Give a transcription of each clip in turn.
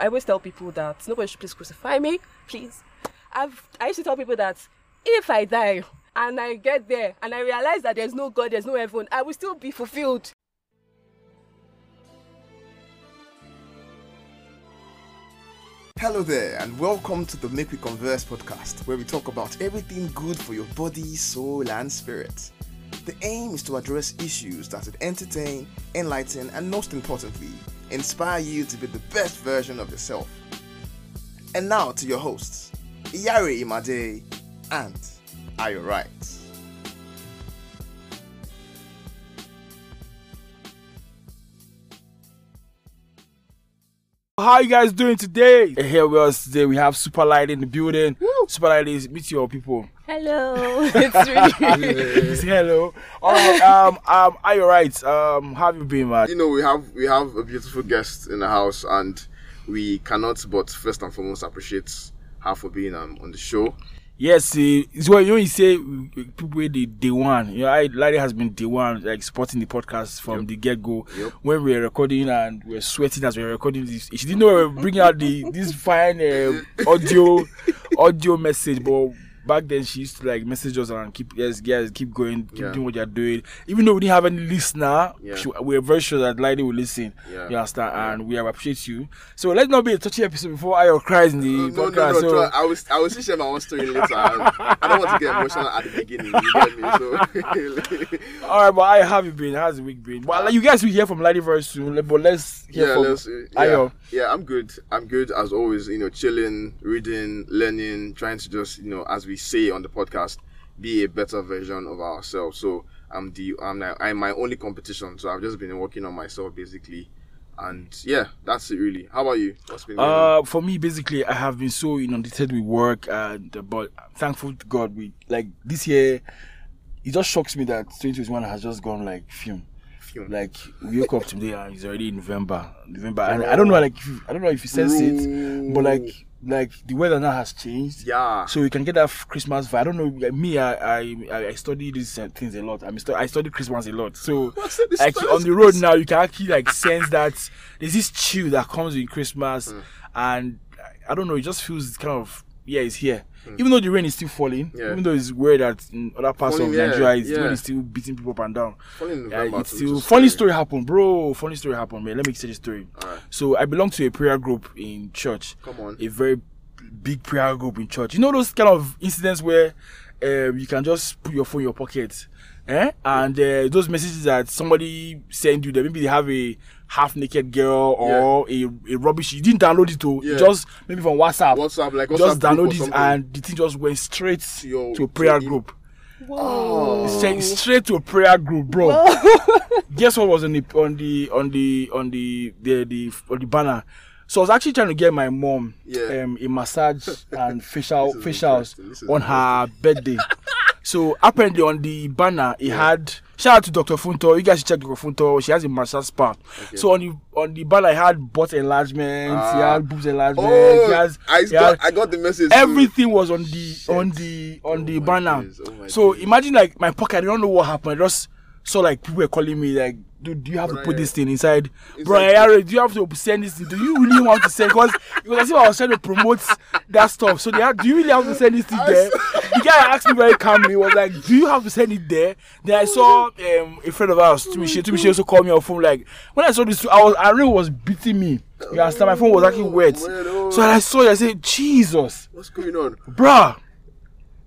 I always tell people that nobody should please crucify me, please. I've I used to tell people that if I die and I get there and I realize that there's no God, there's no heaven, I will still be fulfilled. Hello there, and welcome to the Make We Converse podcast, where we talk about everything good for your body, soul, and spirit. The aim is to address issues that would entertain, enlighten, and most importantly, inspire you to be the best version of yourself. And now to your hosts, Iyare Imade and Are You Right? How you guys doing today? Here with us today, we have Superlight in the building. Superlight is meet your people. Hello. it's really Say hello. All right. Um. Um. Are you right? Um. How have you been, man? You know, we have we have a beautiful guest in the house, and we cannot but first and foremost appreciate her for being um, on the show. Yes. Uh, what you know. You say people dey day one. You know, I Larry has been day one, like supporting the podcast from Yep. the get go. Yep. When we were recording and we were sweating as we were recording this, she didn't know we were bringing out the this fine uh, audio audio message, but. Back then, she used to like message us and keep yes, guys, keep going, keep Yeah. doing what you're doing. Even though we didn't have any listener, Yeah. she, we were very sure that Lady will listen. Yeah. You understand? And we appreciate you. So let's not be a touchy episode before Ayo cries in the No, no, podcast. no, so try- I will, I still share my own story later. I, I don't want to get emotional at the beginning. You get me? So, All right, but I have you been? How's the week been? But like, you guys will hear from Lady very soon. But let's hear yeah, from let's, yeah, Ayo. yeah, I'm good. I'm good as always. You know, chilling, reading, learning, trying to just, you know, as we say on the podcast, be a better version of ourselves. So I'm the, I'm, I'm my only competition. So I've just been working on myself basically, and yeah, that's it really. How about you? What's been going on? Uh, for me, basically, I have been so inundated with work, and uh, but thankful to God. We like this year. It just shocks me that 2021 has just gone like film. Phew. Like we woke up today and it's already November. November, and I don't know, like you, I don't know if you sense it, but like like the weather now has changed. yeah, So you can get that Christmas vibe. I don't know. like, Me, I I, I- study these uh, things a lot. I mean, stu- I study Christmas a lot. So like on the road now, you can actually like sense that there's this chill that comes with Christmas, Hmm. and I don't know. It just feels kind of yeah, it's here. Even though the rain is still falling. Yeah. even though it's weird that in other parts Falling, of yeah, Nigeria, it's, the yeah. rain is still beating people up and down. Only in Yeah, November it's still funny story happened, bro. Funny story happened, man. Let me tell you the story. So I belong to a prayer group in church. Come on. A very big prayer group in church. You know those kind of incidents where um, you can just put your phone in your pocket, eh? And uh, those messages that somebody send you, that maybe they have a half naked girl or a, a rubbish. You didn't download it to Yeah. just maybe from WhatsApp. WhatsApp, like just WhatsApp group or download it and the thing just went straight to, your- a prayer to group. Whoa. Straight, straight to a prayer group, bro. Guess what was on the on the on the on the the, the on the banner? So I was actually trying to get my mom Yeah. um, a massage and facial This is facials interesting. This is on her birthday. So apparently on the banner it had shout out to Dr. Funto. You guys should check Dr. Funto. She has a massage spa. So on the on the banner it had butt enlargement, he Ah. had boobs enlargement, Oh, he has, I he got, had- I got the message. too. everything was on the on the on Oh the banner. days, oh so days. imagine like my pocket. I don't know what happened. I just saw like people were calling me like, "Dude, do you have Brother, to put yeah. this thing inside, bro? Iyare, do you have to send this? thing? Do you really want to send? Because it was as if I was trying to promote that stuff. So they had, do you really have to send this thing there? The guy asked me very calmly. Was like, "Do you have to send it there?" Then I saw um, a friend of ours, Tumishi. Tumishi also called me on phone. Like when I saw this, I was I really was beating me. You understand? My phone was actually wet. oh. So I saw it. I said, "Jesus, What's going on? bruh."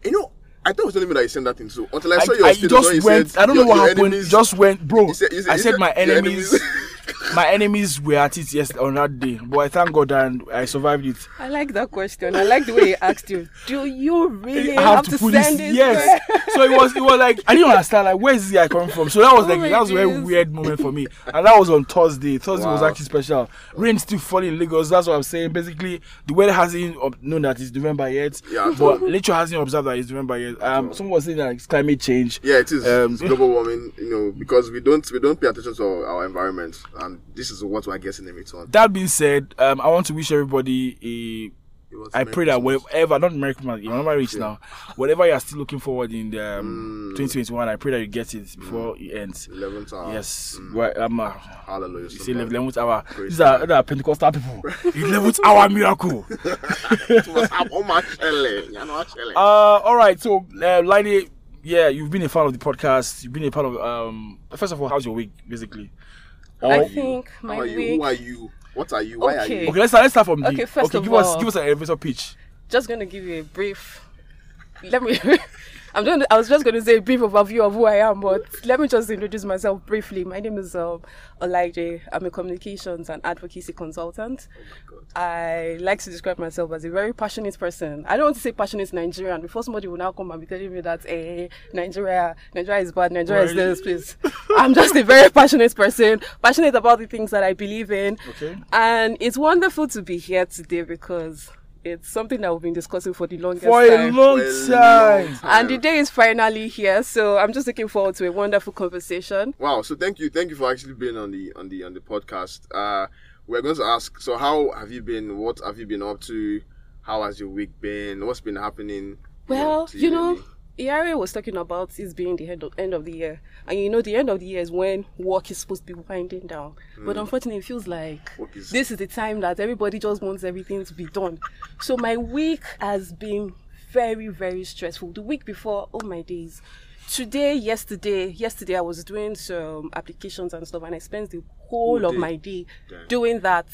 You know, I thought it was telling me that you sent that thing. So until I I, saw your I just went. said I don't know what happened. enemies- Just went, bro. You said- you said- I said said my your enemies. my enemies were at it yes on that day, but I thank God and I survived it. I like that question. I like the way he asked you. Do you really I have, to, put send this. it? Yes. so it was. It was like I didn't understand. Like where is this guy coming from? So that was Oh like my that was a very weird moment for me, and that was on Thursday. Thursday was actually special. Rain still falling in Lagos. That's what I'm saying. Basically, the weather hasn't ob- known that it's November yet. Yeah, at but nature hasn't observed that it's November yet. Um, someone was saying that it's climate change. Yeah, it is Um, It's global warming. You know, because we don't we don't pay attention to our, our environment, and this is what we're getting in return. that being said, um, I want to wish everybody was I pray that whatever, not you're not my rich now. Whatever you're still looking forward in the um, 2021, I pray that you get it before it ends. 11th hour. Yes, well, I'm uh, Hallelujah. you see, somebody. eleventh hour. Praise These are, are Pentecostal people. Eleventh hour miracle. It was my shele. You know, shele. Uh, all right. So, uh, Lady, yeah, you've been a fan of the podcast. You've been a part of. Um, first of all, how's your week, basically? I Or- think How my are you? week. Who are you? What are you? Why are you? Okay, let's start. Let's start from the. Okay, first okay, of give us give us an elevator pitch. just gonna give you a brief. Let me. I'm doing. I was just gonna say a brief overview of who I am, but let me just introduce myself briefly. My name is um, Olaide. I'm a communications and advocacy consultant. I like to describe myself as a very passionate person. I don't want to say passionate Nigerian before somebody will now come and be telling me that eh, Nigeria, Nigeria is bad, Nigeria is Well, this, please. I'm just a very passionate person, passionate about the things that I believe in. Okay. And it's wonderful to be here today because it's something that we've been discussing for the longest For a time. long For a time. long time. and the day is finally here, so I'm just looking forward to a wonderful conversation. Wow. So thank you, thank you for actually being on the on the on the podcast. Uh, we're going to ask. So how have you been? What have you been up to? How has your week been? What's been happening? Well, you know? Iyare was talking about it being the end of, end of the year. And you know, the end of the year is when work is supposed to be winding down. But hmm. unfortunately, it feels like is- this is the time that everybody just wants everything to be done. So my week has been very, very stressful. The week before, oh my days. Today, yesterday, yesterday I was doing some applications and stuff, and I spent the whole Whole of my day Damn. doing that.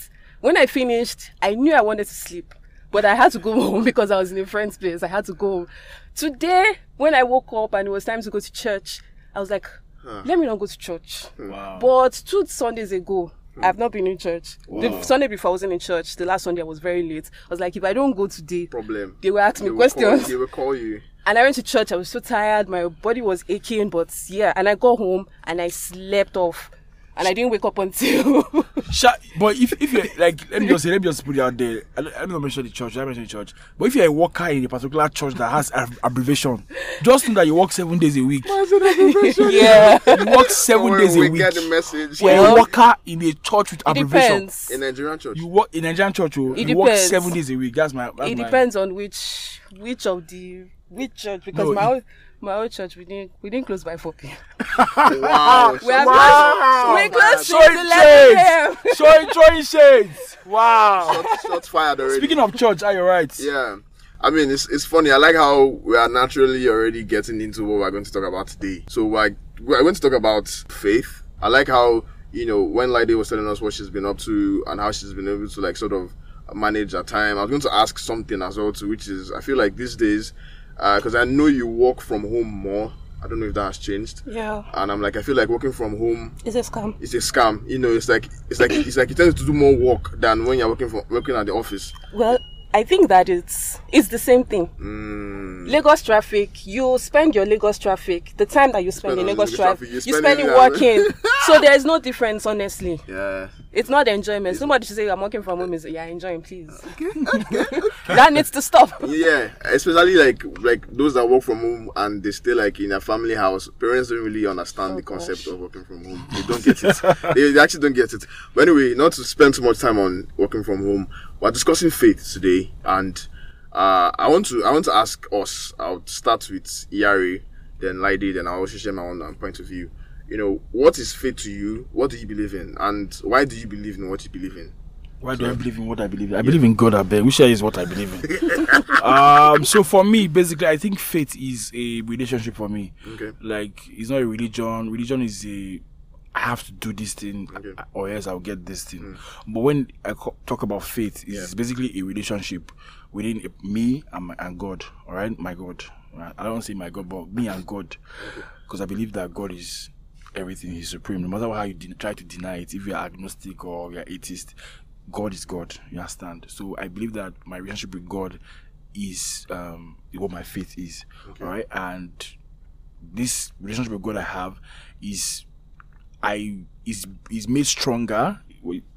When I finished, I knew I wanted to sleep, but I had to go home because I was in a friend's place. I had to go home. Today, when I woke up and it was time to go to church, I was like, let me not go to church. Hmm. Wow. But two Sundays ago, hmm. I've not been in church. The Sunday before I wasn't in church. The last Sunday I was very late. I was like, if I don't go today, problem. they will ask me They will call- questions. They will call you. And I went to church. I was so tired. My body was aching, but yeah. And I got home and I slept off. And I didn't wake up until. Sha- but if if you're like, let me just say, let me just put it out there. I, I don't know mention the church. I mention the church. But if you're a worker in a particular church that has ab- abbreviation, just know that you work seven days a week. yeah. You work seven Don't days a we week. get the message. For a Well, worker in a church with It abbreviation, depends. in Nigerian church. you work in Nigerian church. Oh, It you work seven days a week. That's my. That's It my, depends on which which of the which church because No, my it- own my old church we didn't we didn't close by four p.m. wow. We have Wow. closed, we closed Showing since eleven a.m. shades. Showing, showing shades. Wow. Shots, shots fired already. Speaking of church, are you right? Yeah. I mean, it's, it's funny. I like how we are naturally already getting into what we're going to talk about today. So, like, we're going to talk about faith. I like how, you know, when Lide was telling us what she's been up to and how she's been able to, like, sort of manage her time. I was going to ask something as well, too, which is, I feel like these days, Uh, because I know you work from home more. I don't know if that has changed. Yeah, And I'm like, I feel like working from home it's a scam. it's a scam. You know, it's like it's like it's like you tend to do more work than when you're working for working at the office. Well, I think that it's it's the same thing. Mm. Lagos traffic, you spend your Lagos traffic, the time that you spend, Spend in Lagos, Lagos traffic, traffic, you you spend spend it it working. so there is no difference, honestly. Yeah. It's not enjoyment. Somebody should say I'm working from home is yeah, enjoying, please. Okay. Okay. that needs to stop. Yeah, especially like like those that work from home and they stay like in a family house. Parents don't really understand Oh, the concept gosh. of working from home. They don't get it. they, they actually don't get it. But anyway, not to spend too much time on working from home. We're discussing faith today, and uh, I want to I want to ask us. I'll start with Iyare, then Lady, then I'll also share my own uh, point of view. You know, what is faith to you? What do you believe in, and why do you believe in what you believe in? Why do I believe in what I believe in? I believe in God, I beg. Which is what I believe in. um, so for me, basically, I think faith is a relationship for me. Okay. Like, it's not a religion. Religion is a, I have to do this thing, Okay. or else I'll get this thing. But when I co- talk about faith, it's Yeah. basically a relationship within a- me and, my, and God. All right, my God. Right? I don't say my God, but me and God, because I believe that God is everything. He's supreme. No matter how you de- try to deny it, if you're agnostic or you're atheist, God is God. You understand? So I believe that my relationship with God is um, what my faith is. All right, and this relationship with God I have is I is is made stronger.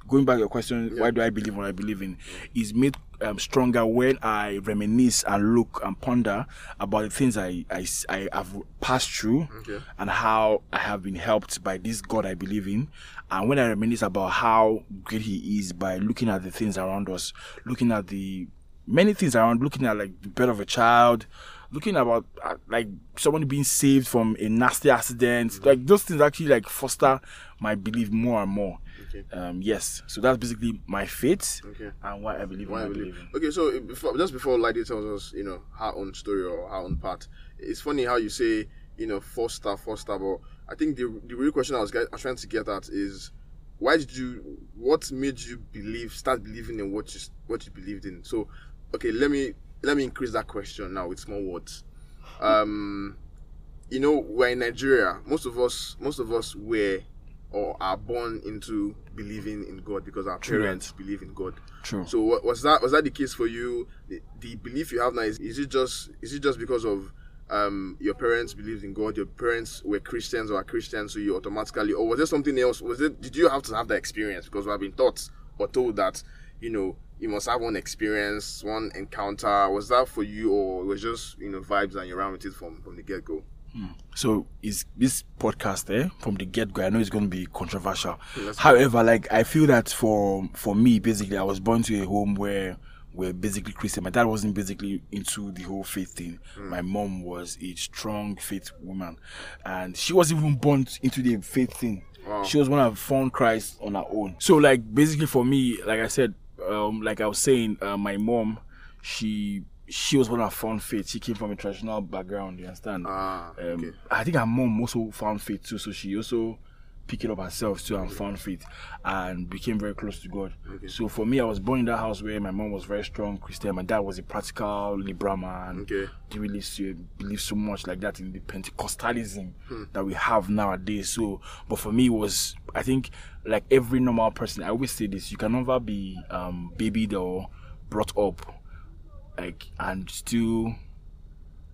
Going back to your question, why do I believe what I believe in? Is made um, stronger when I reminisce and look and ponder about the things I, I, I have passed through Okay. and how I have been helped by this God I believe in. And when I reminisce about how great He is by looking at the things around us, looking at the many things around looking at like the birth of a child, looking about uh, like someone being saved from a nasty accident. Mm-hmm. Like those things actually like foster my belief more and more. Okay. Um, yes, so that's basically my faith Okay. and why I believe Why what I believe. believe in. Okay, so before, just before Lady tells us, you know, her own story or her own part, it's funny how you say, you know, foster, foster, but I think the the real question I was, get, I was trying to get at is, why did you, what made you believe, start believing in what you what you believed in? So, okay, let me let me increase that question now with small words. Um, you know, we're in Nigeria. Most of us, most of us were or are born into believing in God because our True parents believe in God. True. So was that was that the case for you? The, the belief you have now is, is it just is it just because of um, your parents believed in God, your parents were Christians or are Christians, so you automatically, or was there something else? Was it did you have to have that experience? Because we have been taught or told that you know you must have one experience, one encounter. Was that for you, or it was just you know vibes and you ran with it from from the get go? So is this podcast eh, from the get go? I know it's going to be controversial. go. However, like I feel that for for me, basically, I was born to a home where we're basically Christian. My dad wasn't basically into the whole faith thing. My mom was a strong faith woman, and she wasn't even born into the faith thing. Wow. She was one of found Christ on her own. So, like basically for me, like I said, um, like I was saying, uh, my mom, she she was one of found faith. She came from a traditional background. You understand? Ah, Um. I think her mom also found faith too, so she also picked it up ourselves too and found faith and became very close to God. So for me, I was born in that house where my mom was very strong Christian. My dad was a practical liberal man. Okay. Didn't really believe so much like that in the Pentecostalism Hmm. that we have nowadays. So, but for me, it was I think like every normal person. I always say this: you can never be um, babied or brought up like and still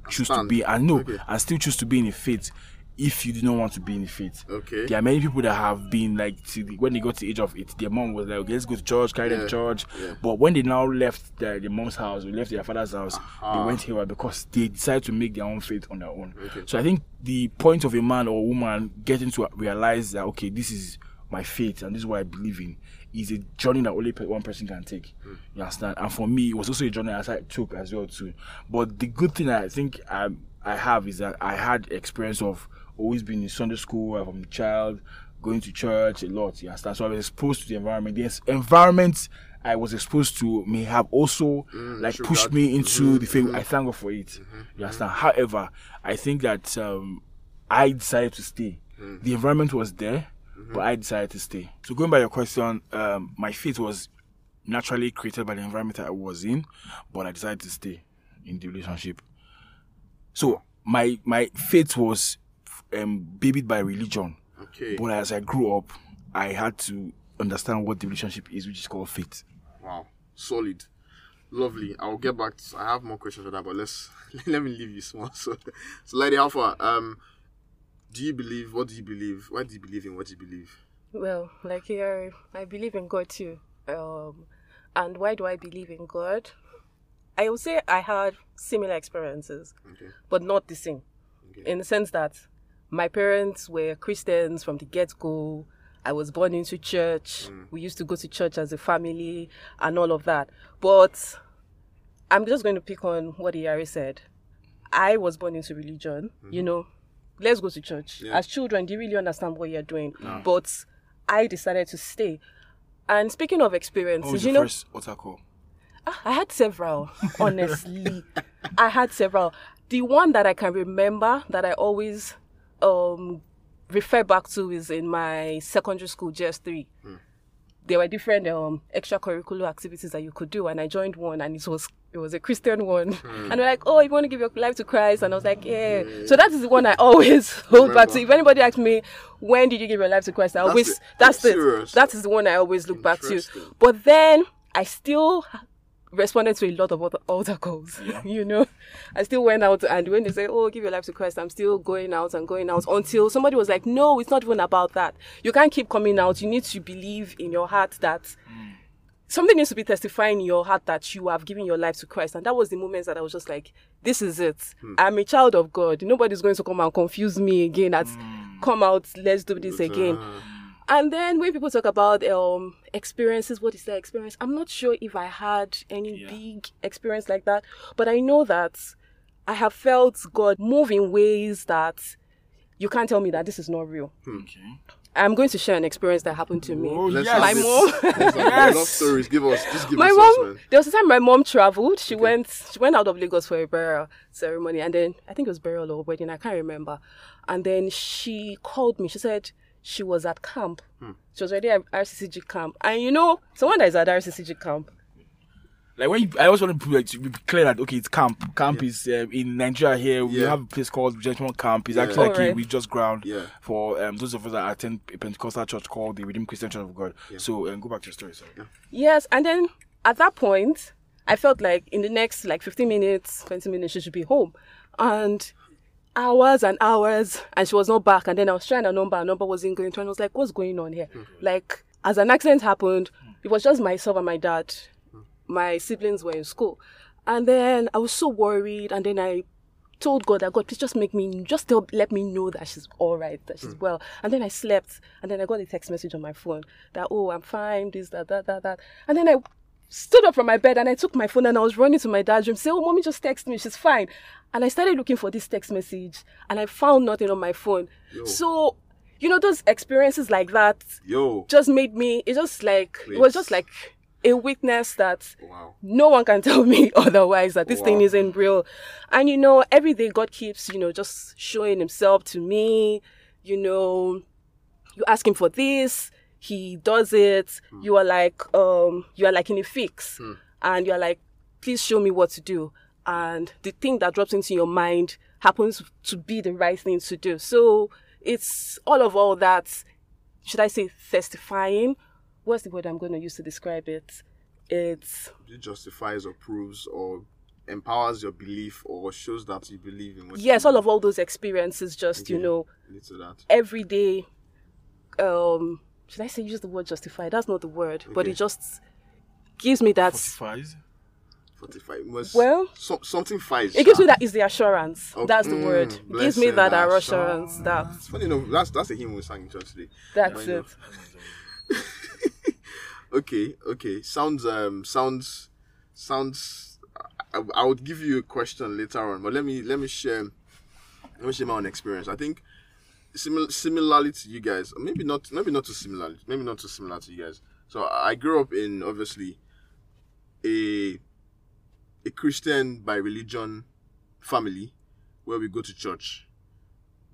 choose to be and no Okay. and still choose to be in a faith if you do not want to be in a faith. Okay. There are many people that have been like to the, when they got to the age of eight, their mom was like, okay, let's go to church, carry them to church. yeah. But when they now left their, their mom's house, or left their father's house, Aha. they uh-huh. went here because they decided to make their own faith on their own. Okay. So I think the point of a man or woman getting to realize that okay, this is my faith and this is what I believe in is a journey that only one person can take. Hmm. You understand? And for me, it was also a journey as I took as well too. But the good thing I think I I have is that I had experience of always been in Sunday school uh, from a child, going to church a lot. You understand? So I was exposed to the environment. The environment I was exposed to may have also mm, like sure pushed me into mm-hmm, the faith. I mm-hmm. thank God for it. Mm-hmm, you understand? However, I think that um, I decided to stay. Mm. The environment was there, but I decided to stay. So going by your question, um, my faith was naturally created by the environment I was in, but I decided to stay in the relationship. So my my faith was um, babied by religion, Okay. but as I grew up, I had to understand what the relationship is, which is called faith. Wow, solid, lovely. I'll get back. To, I have more questions for that, but let's let me leave you small. So, so Lady Alpha, um, do you believe? What do you believe? What do you believe in? What do you believe? Well, like here, I believe in God too. Um, and why do I believe in God? I would say I had similar experiences, Okay. but not the same. Okay. In the sense that my parents were Christians from the get go. I was born into church. Mm. We used to go to church as a family and all of that. But I'm just going to pick on what Iyare said. I was born into religion, you mm-hmm. know. Let's go to church. Yeah. As children, do you really understand what you're doing? But I decided to stay. And speaking of experiences, What was you your know, first altar call? Ah, I had several, honestly. I had several. The one that I can remember that I always um refer back to is in my secondary school, GS3. There were different um extracurricular activities that you could do, and I joined one, and it was it was a Christian one. And they're like, "Oh, you want to give your life to Christ?" And I was like, "Yeah." So that is the one I always hold back to. If anybody asks me, "When did you give your life to Christ?" I That's always it. that's it. Serious? That is the one I always look back to. But then I still responded to a lot of other altar calls. you know, I still went out, and when they say, "Oh, give your life to Christ," I'm still going out and going out until somebody was like, "No, it's not even about that. You can't keep coming out. You need to believe in your heart that." Mm. Something needs to be testifying in your heart that you have given your life to Christ. And that was the moment that I was just like, this is it. Hmm. I'm a child of God. Nobody's going to come and confuse me again. At hmm. come out, let's do this again. Uh, And then when people talk about um experiences, what is their experience? I'm not sure if I had any Yeah. big experience like that, but I know that I have felt God move in ways that you can't tell me that this is not real. Okay. I'm going to share an experience that happened to me. Oh, yes. My have mom- Yes. Love stories. Give us. Just give my us mom us, there was a time my mom traveled she went she went out of lagos for a burial ceremony and then i think it was burial or wedding i can't remember and then she called me she said she was at camp she was already at rccg camp and you know someone that is at rccg camp Like when you, I also want to like, to be clear that okay, it's camp. Camp is um, in Nigeria here. We Yeah. have a place called Judgment Camp. It's Yeah. actually like a Alright. religious ground Yeah. for um, those of us that attend a Pentecostal church called the Redeemed Christian Church of God. So um, go back to your story. Sorry. yes and then at that point i felt like in the next like 15 minutes 20 minutes she should be home and hours and hours and she was not back and then i was trying her number her number wasn't going through and i was like what's going on here? Mm-hmm. Like as an accident happened mm. it was just myself and my dad. Mm. My siblings were in school. And then i was so worried and then i told god that god please just make me just tell, let me know that she's all right that she's mm. well. And then i slept and then i got a text message on my phone that oh i'm fine this that that that that. And then i stood up from my bed and I took my phone and I was running to my dad's room, say, Oh, mommy just texted me, she's fine. And I started looking for this text message and I found nothing on my phone. So, you know, those experiences like that Yo. just made me, it just like, it was just like a witness that Wow. no one can tell me otherwise that this thing isn't real. And you know, every day God keeps, you know, just showing himself to me, you know, you ask him for this, he does it. You are like, um, you are like in a fix, and you are like, please show me what to do. And the thing that drops into your mind happens to be the right thing to do. So it's all of all that. Should I say testifying? What's the word I'm going to use to describe it? It's It justifies or proves or empowers your belief or shows that you believe in what yes, all of all those experiences. Just you know, believe to that. every day um should i say use the word justify that's not the word but it just gives me that Fortifies. 45 was Well, so, something fives. it gives me that is the assurance Oh, that's the mm, word it gives me that assurance. assurance that It's funny enough, that's that's the hymn we sang in church today. that's it. Okay, okay. Sounds um sounds sounds I, I would give you a question later on, but let me let me share let me share my own experience. I think similar similarly to you guys, maybe not maybe not too similar, maybe not too similar to you guys. So I grew up in obviously a a Christian by religion family where we go to church.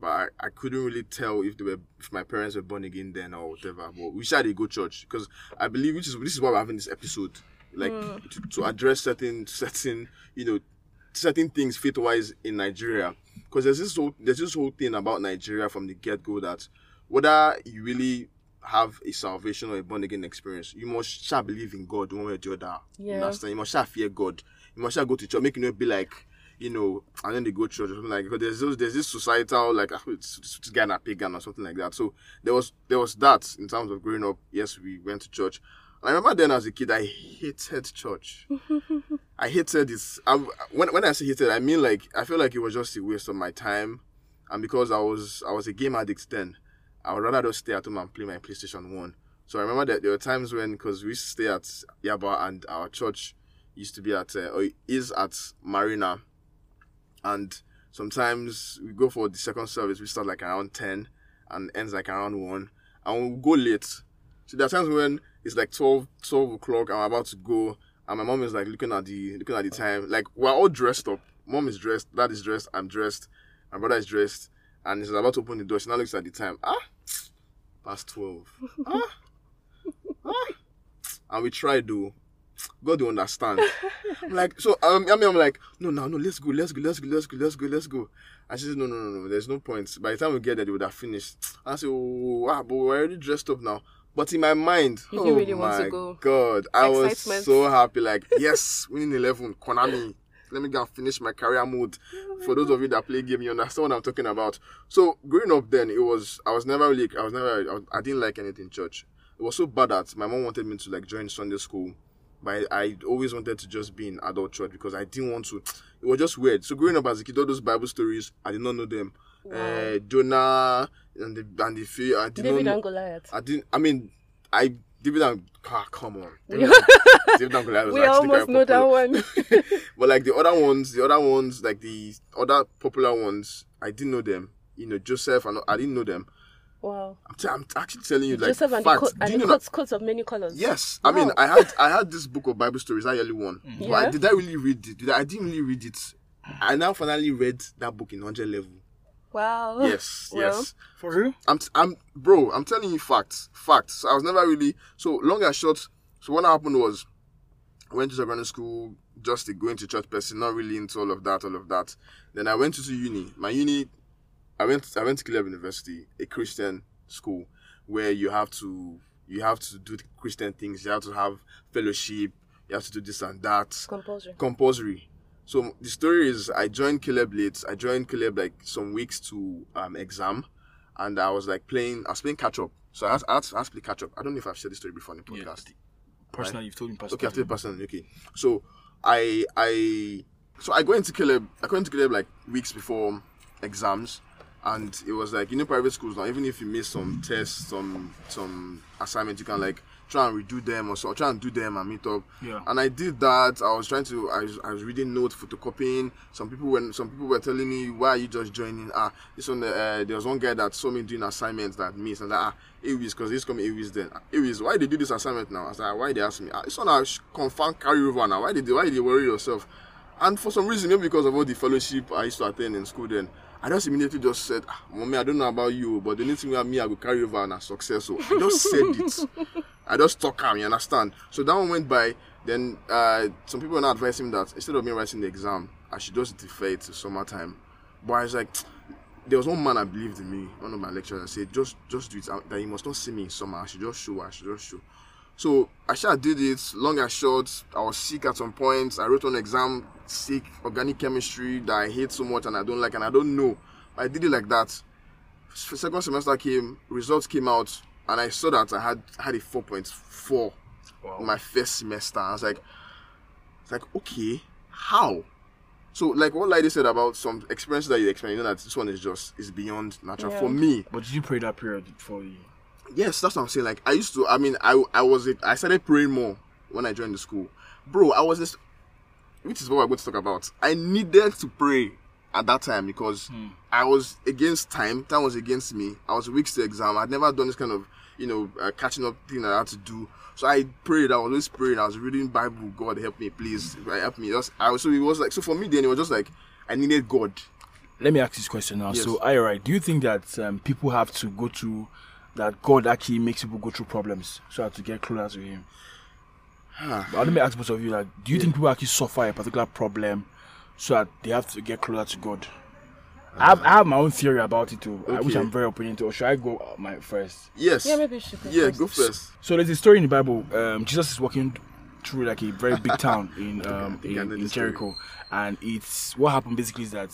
But I, I couldn't really tell if they were if my parents were born again then or whatever. But we should go church because I believe which is this is why we're having this episode, like mm. to, to address certain certain you know certain things faith wise in Nigeria. Because there's this whole there's this whole thing about Nigeria from the get go that whether you really have a salvation or a born again experience, you must shall believe in God one way or the other. You understand? You must shall fear God. You must go to church, make you not be like, you know, and then they go to church or something like because there's those, there's this societal like ah, it's, it's, not pagan or something like that. So there was there was that in terms of growing up. Yes, we went to church. And I remember then as a kid, I hated church. I hated this. I, when when I say hated, I mean like I feel like it was just a waste of my time, and because I was I was a game addict then, I would rather just stay at home and play my PlayStation One. So I remember that there were times when because we used to stay at Yaba and our church used to be at uh, or is at Marina, and sometimes we go for the second service. We start like around ten and ends like around one, and we'll go late. So there are times when it's like 12, 12 o'clock. I'm about to go, and my mom is like looking at the looking at the time. Like we're all dressed up. Mom is dressed. Dad is dressed. I'm dressed. My brother is dressed, and he's about to open the door. She now looks at the time. Ah, past twelve. ah, ah. And we try to. God do understand. I'm like so. Um, I mean, I'm like, no, no, no. Let's go. Let's go. Let's go. Let's go. Let's go. Let's go. And she says, no, no, no, no. There's no point. By the time we get there, they would have finished. And I say, oh, ah, but we're already dressed up now. But in my mind, You oh really want to my go. God, I was so happy. Like, yes, winning eleven, Konami. Let me go and finish my career mode. For those of you that play game, you understand what I'm talking about. So growing up, then it was I was never really I was never I, was- I didn't like anything church. It was so bad that my mom wanted me to like join Sunday school, but I, I always wanted to just be in adult church because I didn't want to. It was just weird. So growing up as a kid, all those Bible stories, I did not know them. uh, Jonah, and the and the few. I didn't David know. and Goliath. I didn't. I mean, I David and ah, come on. David David and Goliath was We almost know that one. But like the other ones, the other ones, like the other popular ones, I didn't know them. You know, Joseph, and I didn't know them. Wow. I'm, t- I'm actually telling you, like, Joseph and the, facts. coat, Do and you the know that- coats, coats of many colors. Yes, I mean, I had I had this book of Bible stories. I really one. Mm. But I, did I really read it? Did I, I didn't really read it. I now finally read that book in hundred level. Wow. Yes, Well, yes. For real? I'm, t- I'm, bro. I'm telling you facts, facts. I was never really so long and short. So what happened was, I went to secondary school, just a going to church person, not really into all of that, all of that. Then I went to, to uni. My uni, I went, I went to Caleb University, a Christian school, where you have to, you have to do the Christian things. You have to have fellowship. You have to do this and that Compulsory. compulsory. So the story is I joined Caleb late. I joined Caleb like some weeks to um exam, and I was like playing. I was playing catch up. So I had, I had, to, I had to play catch up. I don't know if I've shared this story before in the Yeah. podcast. Personally, you've told me personally. Okay, after the person. Okay, so I I so I go into Caleb. I go into Caleb like weeks before exams, and it was like you know private schools now. Even if you miss some tests, some some assignments, you can like try and redo them or so, or try and do them and meet up. Yeah. And I did that. I was trying to. I was, I was reading notes, photocopying. Some people were some people were telling me, "Why are you just joining?" Ah, this one. Uh, there was one guy that saw me doing assignments that missed, and that ah, Aries, because he's coming Aries then. Aries, why they do this assignment now? I was like, why they ask me? Ah, this one I confirm carry over now. Why did they, why did you worry yourself? And for some reason, maybe because of all the fellowship I used to attend in school then, I just immediately just said, ah, Mommy, I don't know about you, but the only thing about me, I will carry over and a success. So I just said it. I just stuck calm, you understand? So that one went by. Then uh, some people now advising me that instead of me writing the exam, I should just defer it to summertime. But I was like, there was one man I believed in me, one of my lecturers, and said, just just do it. uh, That you must not see me in summer. I should just show. I should just show. So I sure did it. Long and short, I was sick at some point. I wrote an exam, sick, organic chemistry that I hate so much and I don't like, and I don't know. I did it like that. Second semester came, results came out, and I saw that I had had a four point four Wow. my first semester. I was like, it's like okay, how? So like what Lady said about some experiences that you experience, you know that this one is just is beyond natural. Yeah. For me, But did you pray that period for you? yes, that's what I'm saying. Like I used to. I mean, I I was it. I started praying more when I joined the school, bro. I was just, which is what we're going to talk about. I needed to pray at that time because I was against time. Time was against me. I was weeks to exam. I'd never done this kind of you know uh, catching up thing that I had to do. So I prayed. I was always praying. I was reading Bible. God help me, please. Right, Help me. Just I was, so it was like so for me. Then it was just like I needed God. Let me ask this question now. Yes. So, alright, do you think that um, people have to go through that God actually makes people go through problems so as to get closer to Him? But let me ask both of you: like, do you think people actually suffer a particular problem so that they have to get closer to God? I, have, I have my own theory about it too, uh, which I'm very open to. Or should I go uh, my first? Yes. Yeah, maybe you should go Yeah, first. go first. So there's a story in the Bible. Um, Jesus is walking through like a very big town in um, think in, in this story. Jericho, and it's what happened basically is that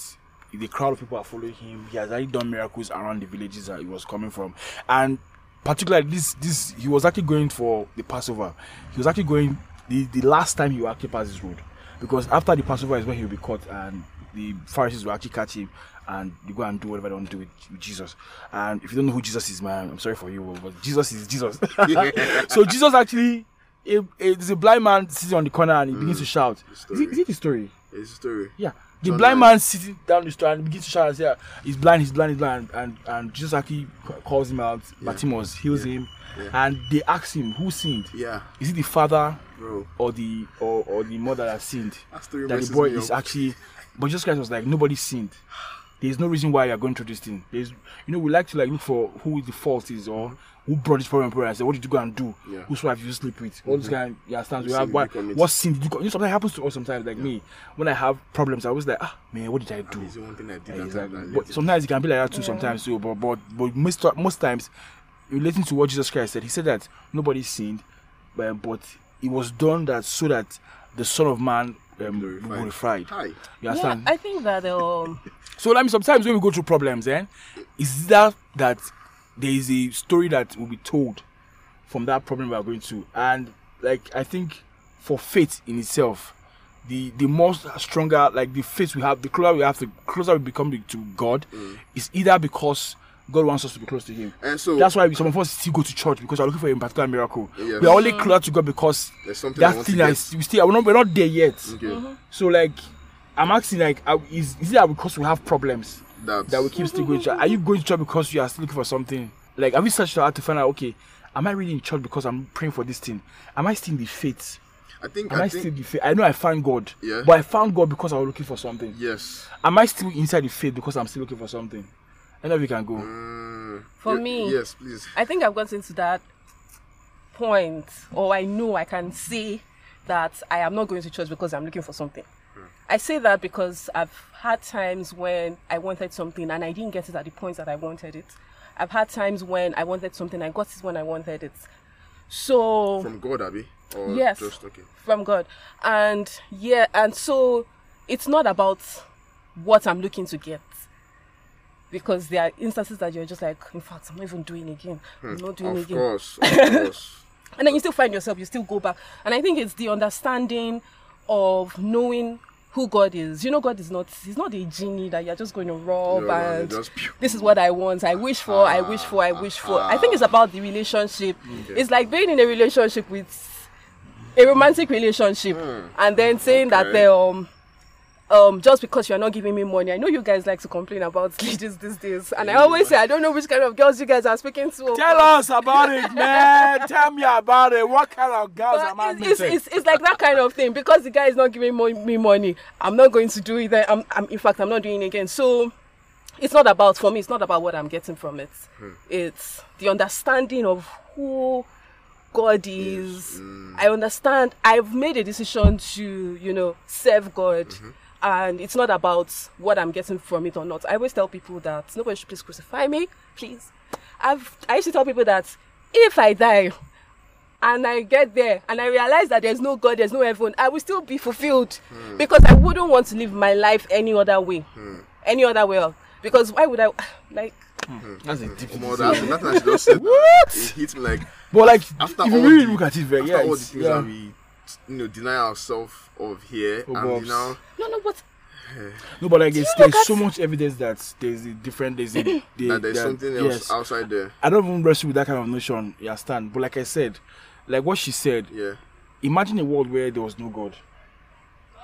the crowd of people are following him. He has already done miracles around the villages that he was coming from, and particularly this this he was actually going for the Passover. He was actually going the the last time he will actually pass this road, because after the Passover is when he will be caught and the Pharisees will actually catch him and you go and do whatever they want to do with, with Jesus. And if you don't know who Jesus is, man, I'm sorry for you, but Jesus is Jesus. so Jesus actually, it, it's a blind man sitting on the corner and he begins to mm. shout. Is it, is it the story? It's a story. Yeah. The John blind nine. man sitting down the street and begins to shout and say, "Ah, he's blind, he's blind, he's blind. And, and Jesus actually ca- calls him out. Bartimaeus heals him. Yeah. And they ask him, who sinned? Yeah, Is it the father bro. or the or, or the mother that sinned? That the boy is actually but Jesus Christ was like nobody sinned. There's no reason why you're going through this thing. There's you know we like to like look for who the fault is or who brought this problem and say what did you go and do? Yeah. Whose wife you sleep with? All this kind you understand? We have what, you commit? what sin did you co- you know something happens to us sometimes like me. When I have problems I was like ah man what did I do? It's the one thing I did. Yeah, exactly. time But sometimes it can be like that too. Sometimes too. But but but most most times, relating to what Jesus Christ said, he said that nobody sinned, but but it was done that so that the Son of Man um, Glorified. glorified. Hi. You Yeah. I think that um, so I mean, sometimes when we go through problems, then is that that there is a story that will be told from that problem we are going through, and like I think for faith in itself, the the more stronger like the faith we have, the closer we have, the closer we become to God. Is either because God wants us to be close to Him. And so That's why some of us still go to church because we're looking for a particular miracle. Yes. We are only closer to God because there's something I that thing is we still we're not we're not there yet. Okay. Uh-huh. So like I'm asking like is is it that because we have problems That's that we keep still going to church? Are you going to church because you are still looking for something? Like have you searched out to find out okay, am I really in church because I'm praying for this thing? Am I still in the faith? I think Am I, I still think in the faith? I know I found God. Yeah. But I found God because I was looking for something. yes. Am I still inside the faith because I'm still looking for something? I know we can go. Mm, For ye- me- yes, please. I think I've gotten to that point, or I know I can say that I am not going to church because I'm looking for something. I say that because I've had times when I wanted something and I didn't get it at the point that I wanted it. I've had times when I wanted something, I got it when I wanted it. So From God, Abby? Or Yes. just okay. from God. And yeah, and so it's not about what I'm looking to get. Because there are instances that you're just like, in fact, I'm not even doing again. I'm not doing Of again. course, of course. And then you still find yourself, you still go back. And I think it's the understanding of knowing who God is. You know, God is not, He's not a genie that you're just going to rob No, no, and pew. this is what I want. I wish for, I wish for, I wish for. I think it's about the relationship. It's like being in a relationship with a romantic relationship and then saying that okay. they um um just because you're not giving me money. I know you guys like to complain about ladies these days. And I always say I don't know which kind of girls you guys are speaking to. Tell us about it, man. Tell me about it. What kind of girls am I But it's, it's, meeting? it's, it's like that kind of thing because the guy is not giving me money. I'm not going to do it. I'm, I'm in fact I'm not doing it again. So it's not about for me. It's not about what I'm getting from it. Hmm. It's the understanding of who God is. Hmm. I understand. I've made a decision to you know serve God. Mm-hmm. And it's not about what I'm getting from it or not. I always tell people that nobody should please crucify me, please. I've I used to tell people that if I die, and I get there and I realize that there's no God, there's no heaven, I will still be fulfilled hmm. because I wouldn't want to live my life any other way, hmm. any other way. Because why would I like? Hmm. That's a deep More that, that thing I just said. What? It hits me like But like, after if all you really the, look at it very, after yeah, all the things yeah. that we, you know, deny ourselves of here, Oh, and Bobs. you know, No, no, but No, but like, it's, there's at- so much evidence that there's a different, there's a, the, that there's that- something else yes. outside there. I don't even wrestle with that kind of notion, you understand? But like I said, like what she said, Yeah. imagine a world where there was no God.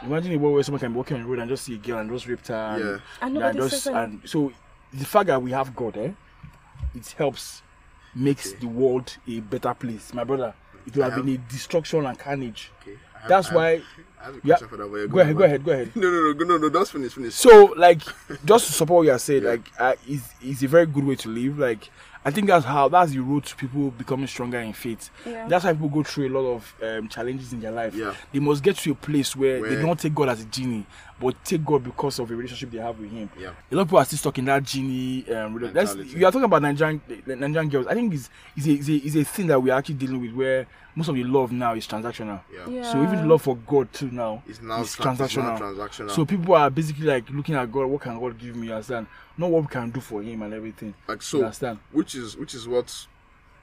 Imagine a world where someone can be walking on the road and just see a girl and just raped her. And, Yeah. And and nobody just, says and so the fact that we have God, eh, it helps makes Okay. the world a better place, my brother. It would have I have- been a destruction and carnage. Okay. Have- That's why. I have a Yeah. that. but Go ahead, go ahead, go ahead. No, no, no, go- no, no. Just finish, finish. So, like, just to support what you are saying, Yeah. like, uh, it's, it's a very good way to live. Like, I think that's how that's the road to people becoming stronger in faith. Yeah. That's why people go through a lot of um, challenges in their life. Yeah. They must get to a place where, they don't take God as a genie, but take God because of a relationship they have with Him. Yeah. A lot of people are still stuck in that genie. Um, that's, you are talking about Nigerian Nigerian girls. I think it's, it's, a, it's, a, it's a thing that we're actually dealing with where most of the love now is transactional. Yeah. Yeah. So even the love for God too now It's now is tran- it's now transactional. transactional. So people are basically like looking at God. What can God give me? You understand? Not what we can do for Him and everything. like You so, understand? which is which is what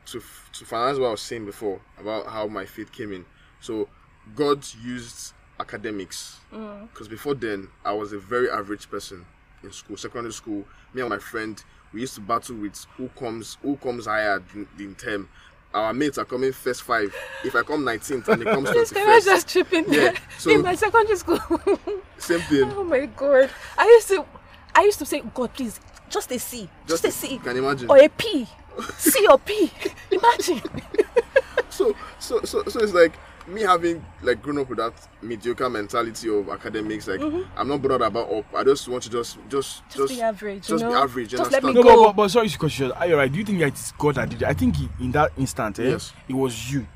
to f- to finalize what I was saying before about how my faith came in. So God used academics mm. because before then I was a very average person in school, secondary school. Me and my friend we used to battle with who comes who comes higher in, term. Our mates are coming first five. If I come 19th and they comes Please, 21st, can I just chip in Yeah, there? so- in my secondary school. same thing. oh my god. I used to I used to say, God, please, just a C. Just, Just a C. Can you imagine? Or a P. C or P. Imagine. so so so so it's like me having like grown up with that mediocre mentality of academics like i'm not bothered about up i just want to just just Mm-hmm. Just be average, you just be average you Just let me understand? No, go. but, but, but sorry, question. Are you right? Do you think that it's God that did it? I think he, in that instant, eh, Yes. it was you.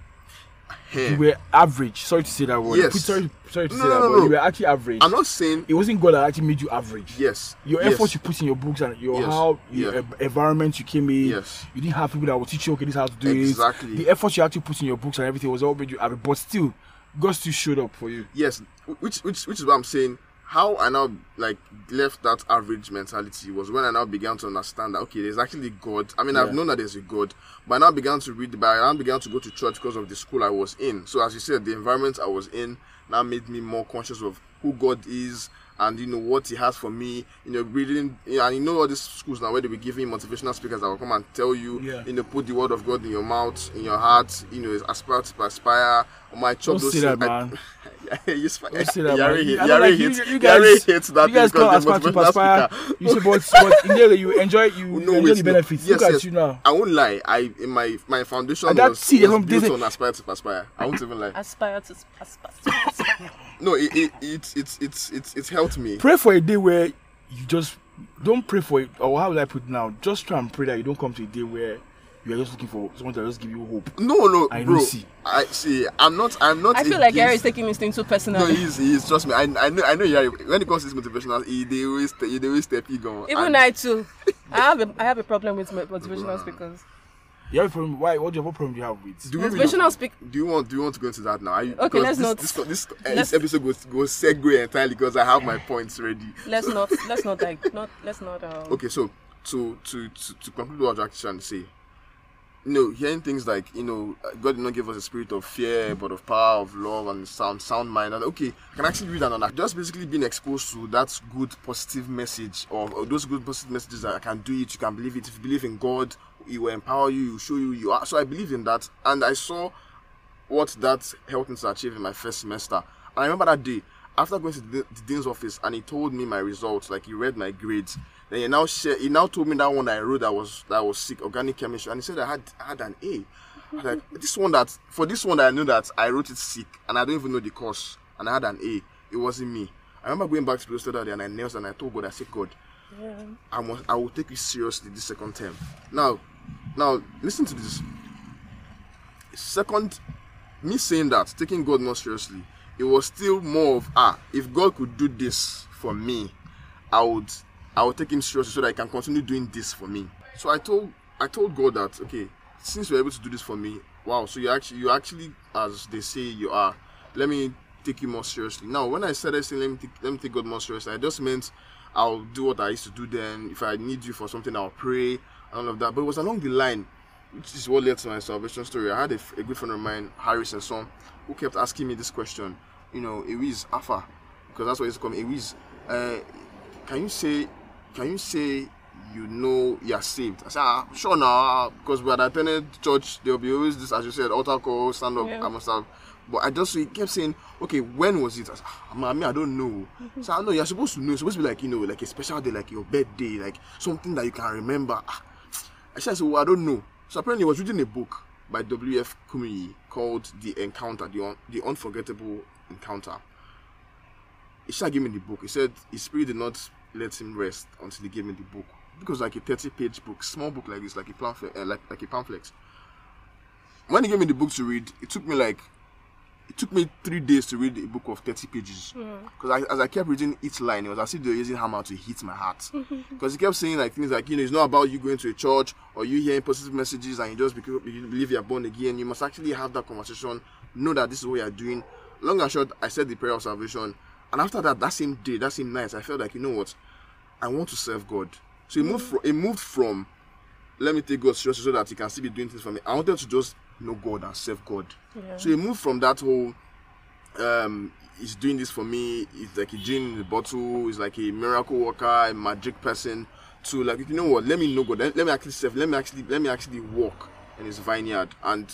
Hey, You were average. Sorry to say that word. Yes. Sorry, sorry to No, say no, that, no, but no. you were actually average. i'm not saying it wasn't God that actually made you average. yes Your yes. effort you put in your books and your Yes. how your Yeah. en- environment you came in. Yes. You didn't have people that would teach you okay, this is how to do Exactly. it. The efforts you actually put in your books and everything was all made you average. But still, God still showed up for you. yes which which which is what i'm saying how i now like left that average mentality was when i now began to understand that okay there's actually god. I mean i've known that there's a god but i now began to read the bible i now began to go to church because of the school i was in. So as you said the environment i was in now made me more conscious of who God is and you know what He has for me. You know, reading and you know all these schools now where they be giving motivational speakers that will come and tell you, Yeah. you know, put the word of God in your mouth, in your heart. You know, aspire to aspire. Or oh, my chop Don't those say that, things. I- man. you sp- Don't say that, Yari man. hate- Yari like you, hates- you Yari guys, hates that you guys because come aspire to motivational aspire. speaker. You say, but, but in there you enjoy you, No, you enjoy wait, the no. benefits. Yes, Look yes. at you now. I won't lie. I in my my foundation And that- was, see, was built this- on aspire to aspire. I won't even lie. Aspire to aspire. To aspire. No, it it it it's it it, it helped me. Pray for a day where you just don't pray for it. Or how will I put it now? Just try and pray that you don't come to a day where you are just looking for someone to just give you hope. No, no, I bro. know, see. I see. I'm not. I'm not. I feel like against- Gary is taking this thing too No, personally. he's he's trust me. I I know I know Yari. When it comes to this motivational, he they always he they always step he go. Even and- I too. I have a I have a problem with mo- motivational speakers. You have a problem. Why? What, do you, what problem do you have with? Do we really- Motivational speak. Do you want do you want to go into that now? Are you, Okay, because let's this, not- This, this, this, let's- this episode goes goes segue entirely because I have my points ready. Let's not. Let's not like. Not. Let's not. Um, Okay, so to to to, to conclude what I'm trying to say, you know, hearing things like you know, God did not give us a spirit of fear, but of power, of love, and sound sound mind. And okay, I can actually read that on that. Just basically being exposed to that good positive message or, or those good positive messages that I can do it, you can believe it. If you believe in God, He will empower you. He will show you you are. So I believe in that, and I saw what that helped me to achieve in my first semester. And I remember that day after going to the, the dean's office and he told me my results, like he read my grades. Then he now share, he now told me that one I wrote that was that was sick, organic chemistry, and he said I had I had an A. like this one that for this one that I knew that I wrote it sick and I don't even know the course and I had an A. It wasn't me. I remember going back to the study and I knelt and I told God, I said, God, I must I will take you seriously this second term. Now, now listen to this. Second, me saying that, taking God more seriously, it was still more of ah, if God could do this for me, I would I would take him seriously so that I can continue doing this for me. So I told I told God that okay, since you're able to do this for me, wow, so you actually you actually as they say you are, let me take you more seriously. Now when I started saying let me take, let me take God more seriously, I just meant I'll do what I used to do then. If I need you for something, I'll pray and all of that. But it was along the line which is what led to my salvation story. I had a, a good friend of mine, Harris and son, who kept asking me this question. You know, Ewiz Alpha, because that's what it's called. Ewiz, uh, can you say, can you say you know you're saved? I said, ah, sure now, because we had attended church. There'll be always this, as you said, altar call, stand up. Yeah. I must have. But I just he kept saying, okay, when was it? I said, ah, I mean, I don't know. So I know you're supposed to know. It's supposed to be like you know, like a special day, like your birthday, like something that you can remember. Ah, said, so I don't know. So apparently, he was reading a book by W.F. Kumuyi called The Encounter, the, Un- the Unforgettable Encounter. He started giving me the book. He said his spirit did not let him rest until he gave me the book. Because like a 30-page book, small book like this, like a pamphlet, uh, like like a pamphlet. When he gave me the book to read, it took me like it took me three days to read a book of 30 pages mm. because I, as I kept reading each line, it was as if they were using hammer to hit my heart. Because he kept saying like things like, you know, it's not about you going to a church or you hearing positive messages and you just because you believe you're born again. You must actually have that conversation, know that this is what you're doing. Long and short, I said the prayer of salvation, and after that, that same day, that same night, I felt like you know what, I want to serve God. So it moved mm. from it moved from let me take God seriously so that He can still be doing things for me. I wanted to just know God and serve God. Yeah. So he moved from that whole um he's doing this for me, he's like a genie in the bottle, he's like a miracle worker, a magic person, to like you know what, let me know God, let, let me actually serve, let me actually let me actually walk in his vineyard and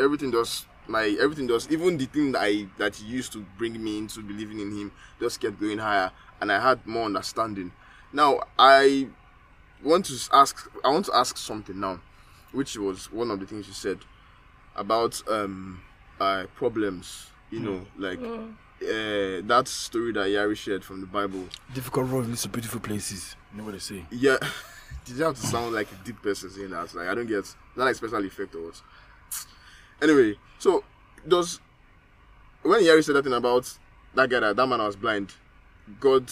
everything does my everything does even the thing that I that he used to bring me into believing in him just kept going higher and I had more understanding. Now I want to ask I want to ask something now, which was one of the things you said about um uh problems, you know, like uh, that story that Iyare shared from the Bible. Difficult road leads to beautiful places. You know what they say. Yeah, did you have to sound like a deep person saying that? Like I don't get is that like special effect or what? Anyway, so does when Iyare said that thing about that guy that that man was blind, God,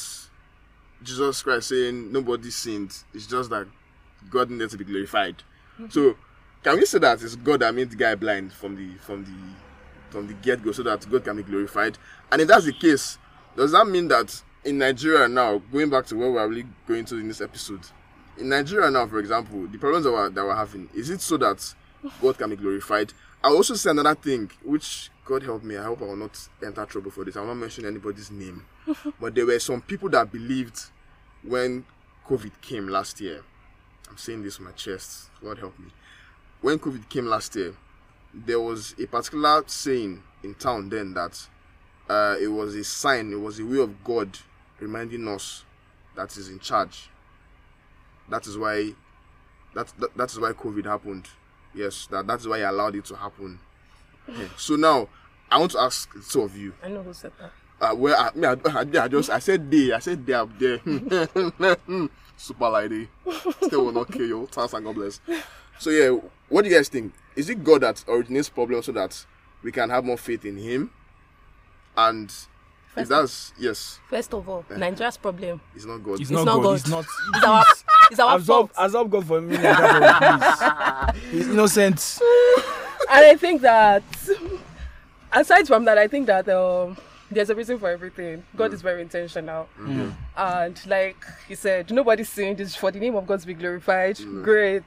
Jesus Christ saying nobody sinned. It's just that God needed to be glorified. So can we say that it's God that made the guy blind from the from the from the get go so that God can be glorified? And if that's the case, does that mean that in Nigeria now, going back to where we're really going to in this episode, in Nigeria now, for example, the problems that we're, that we're having, is it so that God can be glorified? I'll also say another thing, which God help me, I hope I will not enter trouble for this. I will not mention anybody's name. but there were some people that believed when COVID came last year. I'm saying this with my chest. God help me. When COVID came last year, there was a particular saying in town then that uh, it was a sign, it was a way of God reminding us that is in charge. That is why that, that that is why COVID happened. Yes, that that's why he allowed it to happen. Yeah. So now I want to ask two of you. I know who said that. Uh, well, I, me, I, I, I just I said they, I said they up there. Super lady, still will not kill you. Thanks and God bless. So yeah, what do you guys think? Is it God that originates problems so that we can have more faith in Him? And if First- that's yes, First of all, Nigeria's problem it's not God. He's It's not, not God. God. He's not. is our is our Absorb, fault. absorb God for me. He's innocent. And I think that aside from that, I think that um, there's a reason for everything. God mm. is very intentional. Mm. And like he said, nobody's saying this for the name of God to be glorified. Mm. Great.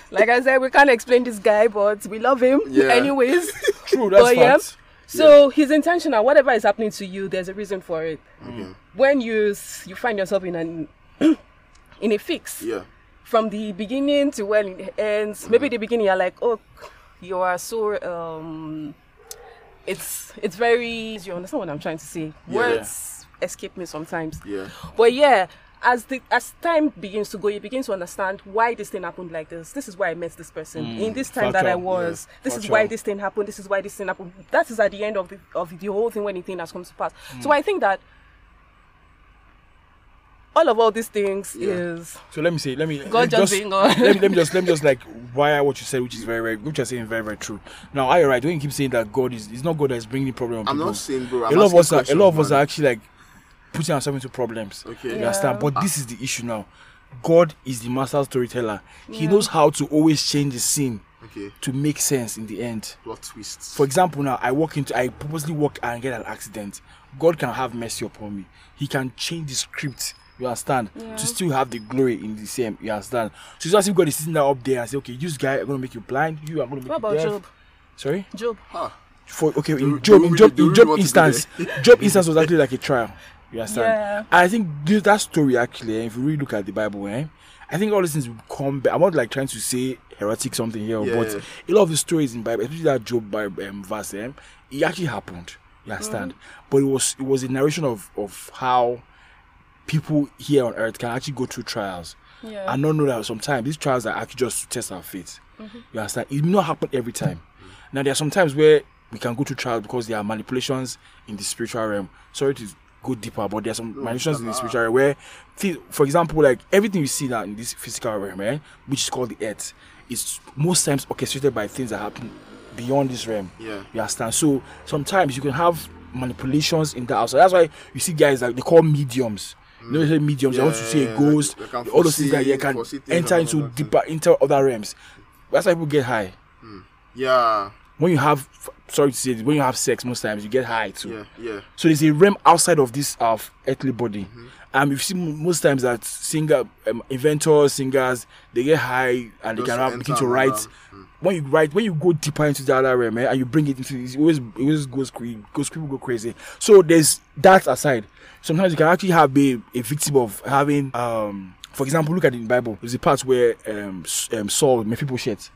like I said, we can't explain this guy, but we love him Yeah. anyways. True, that's But yeah, fact. So he's intentional. Whatever is happening to you, there's a reason for it. Okay. When you you find yourself in an in a fix, Yeah. from the beginning to when it ends. Maybe the beginning you're like, oh, you are so um, it's it's very. You understand what I'm trying to say? Yeah. Words escape me sometimes. Yeah. But yeah, as the as time begins to go, you begin to understand why this thing happened like this. This is why I met this person in this time that I was. yeah, This is why this thing happened. This is why this thing happened. That is at the end of the of the whole thing when the thing has come to pass. So I think that all of all these things Yeah. is So let me say, let me God just being let me let me just let me just like wire what you said, which is very very which you're saying very very true. Now, are you right? When you keep saying that God is, it's not God that's bringing the problem on I'm people. not saying, bro. a I'm lot of us are a lot of us are actually like putting ourselves into problems. Okay. You Yeah. understand? But this is the issue now. God is the master storyteller. He knows how to always change the scene Okay. to make sense in the end. Plot twists. For example, now I walk into, I purposely walk and get an accident. God can have mercy upon me. He can change the script. You understand? Yeah. To still have the glory in the same. You understand? So it's as if God is sitting there up there and say, okay, this guy are gonna make you blind. You are gonna make what you about deaf. Job? Sorry. Job. Huh. For okay, Do- in Job, in Job, in Job want to go instance, Job instance was actually like a trial. You understand? Yeah. And I think this, that story actually, eh, if you really look at the Bible, eh, I think all these things will come back. I'm not like trying to say heretic something here, Yeah. but a lot of the stories in Bible, especially that Job Bible, um, verse, eh, it actually happened. You understand? But it was it was a narration of of how people here on earth can actually go through trials Yeah. and not know that sometimes these trials are actually just to test our faith. You understand? It may not happen every time. Now there are some times where we can go through trials because there are manipulations in the spiritual realm. Sorry to go deeper, but there are some manipulations in the spiritual realm where, thi- for example, like everything you see now in this physical realm, eh, which is called the earth, is most times orchestrated by things that happen beyond this realm. Yeah. You understand? So sometimes you can have manipulations in that outside. That's why you see guys like they call mediums. You know, say mediums. they want to see Yeah, a ghost. can all those things that you can enter into deeper, into other realms. That's why people get high. Yeah. When you have, sorry to say, this, when you have sex, most times you get high too. Yeah. Yeah. So there's a realm outside of this uh, earthly body. Mm-hmm. Um, you see most times that singer, um, inventors, singers, they get high and they can have, begin to write. Mm. When you write, when you go deeper into the other realm, eh, and you bring it into, it always, it always goes crazy. Goes people go crazy. So there's that aside. Sometimes you can actually have be a victim of having, um, for example, look at in the Bible. There's a part where um, um Saul, Mephibosheth,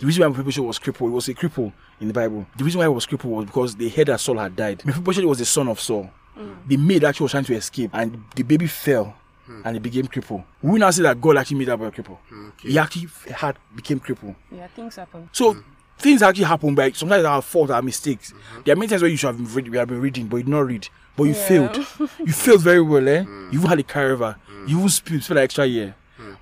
the reason why Mephibosheth was crippled, he was a cripple in the Bible. The reason why he was crippled was because they heard that Saul had died. Mephibosheth was the son of Saul. The maid actually was trying to escape, and the baby fell, Hmm. and he became crippled. We will now say that God actually made that boy cripple. Okay. He actually had became crippled. Yeah, things happen. So things actually happen, but sometimes our fault, our mistakes. Mm-hmm. There are many times where you should have been read, we have been reading, but you did not read. But you Yeah. failed. You failed very well, eh? Hmm. You even had a carry over. Hmm. You even spilled, spilled an extra year.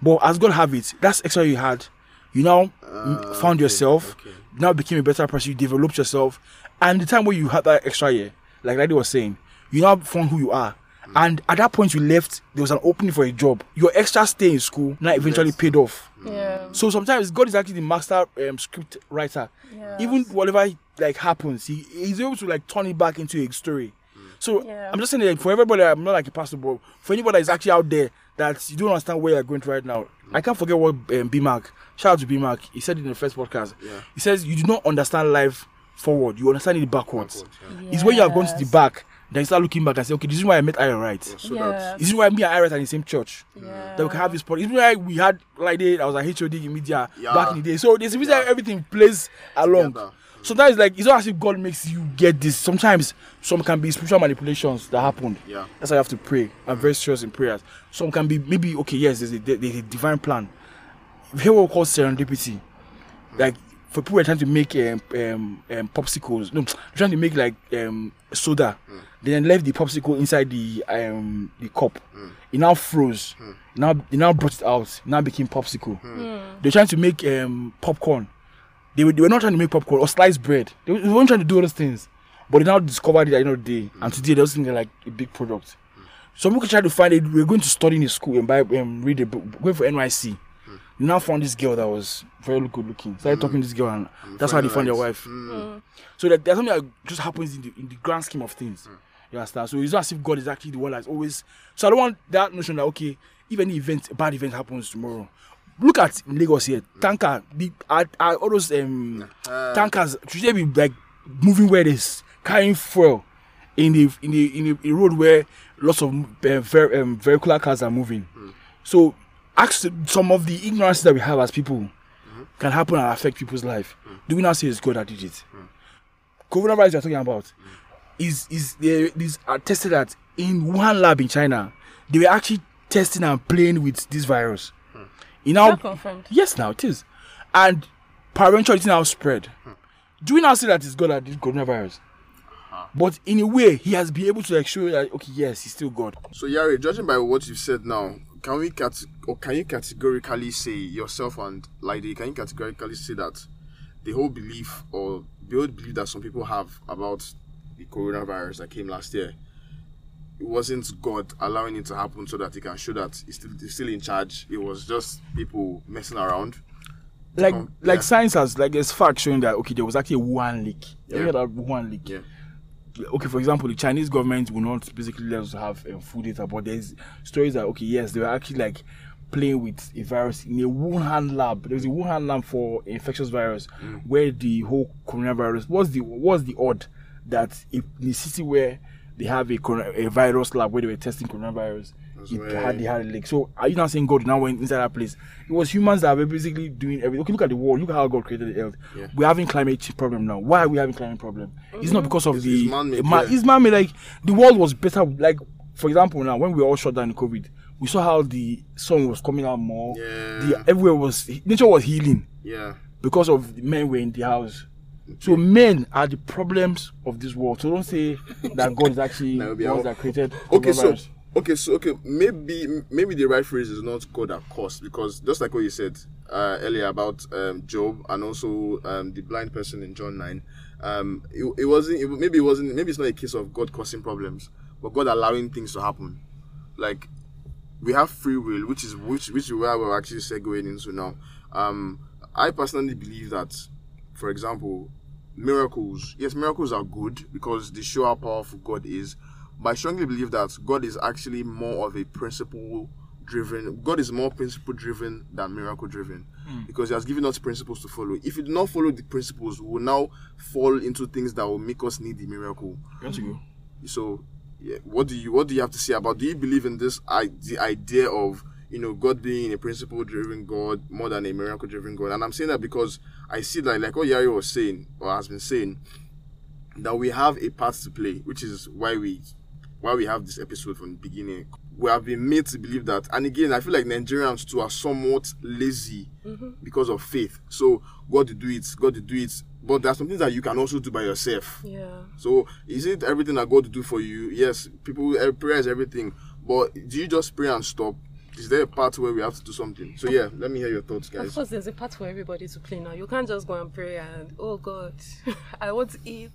But as God have it, that's extra you had. You now m- ah, found okay, yourself. okay. Now became a better person. You developed yourself. And the time where you had that extra year, like Daddy was saying, you now found who you are. And at that point you left, there was an opening for a job. Your extra stay in school now eventually Yes. paid off. Yeah. So sometimes God is actually the master um, script writer. Yeah. Even whatever like happens, he, he's able to like turn it back into a story. So Yeah. I'm just saying like for everybody, I'm not like a pastor, but for anybody that's actually out there that you don't understand where you're going to right now. I can't forget what um, B Mark. Shout out to B Mark. He said in the first podcast. Yeah. He says you do not understand life forward. You understand it backwards. It's when you have gone to the back, then you start looking back and say, okay, this is why I met Aaron right. So Yeah. that This is why me and Aaron are in the same church. Yeah. That we can have this podcast. This is why we had like they, I was like HOD in media Yeah. back in the day. So there's a reason Yeah. everything plays along. Together. Sometimes like it's not as if God makes you get this. Sometimes some can be spiritual manipulations that happened. Yeah. That's why you have to pray. I'm very serious in prayers. Some can be maybe okay, yes, there's a, there's a divine plan. We hear what we call serendipity. Like for people who are trying to make um, um, um, popsicles, no, they're trying to make like um, soda. They then left the popsicle inside the um, the cup. It now froze. Now they now brought it out. It now became popsicle. Hmm. Hmm. They're trying to make um, popcorn. They were, they were not trying to make popcorn or sliced bread. They, were- they weren't trying to do all those things. But they now discovered it at the end of the day. Hmm. And today they're thinking like a big product. Some people try to find it. We're going to study in a school and buy um, read a book, going for NYSC. They now found this girl that was very good looking. Started talking to this girl, and that's how they found their wife. So that there's something that just happens in the in the grand scheme of things. You understand? So it's not as if God is actually the one that's always. So I don't want that notion that okay, if any event, a bad event happens tomorrow. Look at Lagos here, tanker, the are, are all those um tankers should they be like moving where there's carrying fuel in the in the in the, a road where lots of uh, ver, um, vehicular cars are moving. So ask some of the ignorance that we have as people can happen and affect people's life. Do we now say it's God that did it? Coronavirus you're talking about is is there is attested that in one lab in China they were actually testing and playing with this virus. Hmm. You know, That confirmed. yes, now it is, and parental it's now spread. Hmm. Do we now say that it's God that did coronavirus? Uh-huh. But in a way, he has been able to like show that okay, yes, he's still God. So Iyare, judging by what you've said now, can we cat or can you categorically say yourself and Lady, can you categorically say that the whole belief or the whole belief that some people have about the coronavirus that came last year, it wasn't God allowing it to happen so that he can show that he's still he's still in charge. It was just people messing around. Like like yeah. science has like there's facts showing that okay, there was actually one leak. You Yeah. heard that Wuhan leak? Yeah. okay, for example, the Chinese government will not basically let us have um, food data, but there's stories that okay, yes, they were actually like playing with a virus in a Wuhan lab. There was a Wuhan lab for infectious virus where the whole coronavirus was the was the odd that if in the city where they have a a virus lab where they were testing coronavirus. That's It where- had they had a leak. So are you not saying God now went inside that place? It was humans that were basically doing everything. Okay, look at the world. Look at how God created the earth. Yeah. We're having climate change problem now. Why are we having climate problem? It's not mm-hmm. because of It's- the it's man-made, ma- yeah. it's man-made. Like the world was better. Like for example, now when we were all shut down in COVID, we saw how the sun was coming out more. Yeah. The everywhere was nature was healing Yeah. because of the men were in the house. So men are the problems of this world. So don't say that God is actually That would the ones that created. Okay, so okay, so okay, maybe maybe the right phrase is not God at cost because just like what you said uh, earlier about um, Job and also um, the blind person in John nine, um, it, it wasn't it, maybe it wasn't maybe it's not a case of God causing problems, but God allowing things to happen. Like we have free will, which is which which is where we're actually segueing into now. Um, I personally believe that, for example, miracles. Yes, miracles are good because they show how powerful God is. But I strongly believe that God is actually more of a principle driven. God is more principle driven than miracle driven because He has given us principles to follow. If we do not follow the principles, we will now fall into things that will make us need the miracle. Want? So, yeah, what do you what do you have to say about? Do you believe in this I, the idea of you know God being a principle driven God more than a miracle driven God? And I'm saying that because I see that like what Iyare was saying or has been saying that we have a part to play, which is why we why we have this episode from the beginning. We have been made to believe that, and again, I feel like Nigerians too are somewhat lazy because of faith. So God to do it, God to do it, but there are some things that you can also do by yourself. Yeah. So is it everything that God do for you? Yes, people eh, prayer is everything. But do you just pray and stop? Is there a part where we have to do something? So yeah, let me hear your thoughts, guys. Of course, there's a part for everybody to play now. You can't just go and pray and oh God, I want to eat,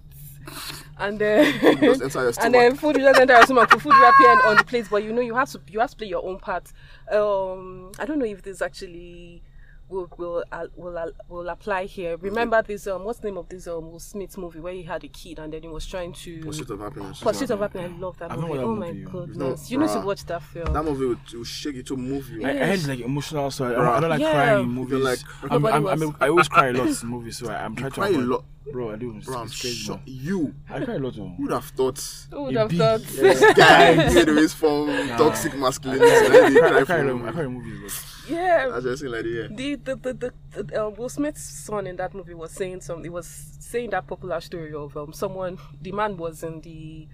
and then Just and then food will just enter your stomach. Food will appear on the plate, but you know you have to you have to play your own part. Um, I don't know if this actually will will uh, will uh, will apply here. Remember this um what's the name of this um Will Smith movie where he had a kid and then he was trying to Pursuit of happiness. Pursuit of Happiness. I love that I movie. that Oh my movie, yo. goodness, No, you need to watch that film. That movie will, will shake you to move you. I, I heard like emotional, so I, I don't like Yeah. crying in movies. don't like- I'm, Nobody I'm, I'm, was. I always cry a lot in movies, so I, I'm trying to cry a lot. Bro, I do. It's, Bro, I'm it's crazy, shocked. man. You I cry a lot, though. who would have thought Who would have thought? This guy get away from toxic masculinity? and then they I cry cry, for in- I cry in movies. Yeah. That's just like yeah. the the the, the, the uh, Will Smith's son in that movie was saying something. He was saying that popular story of um someone. The man was in the.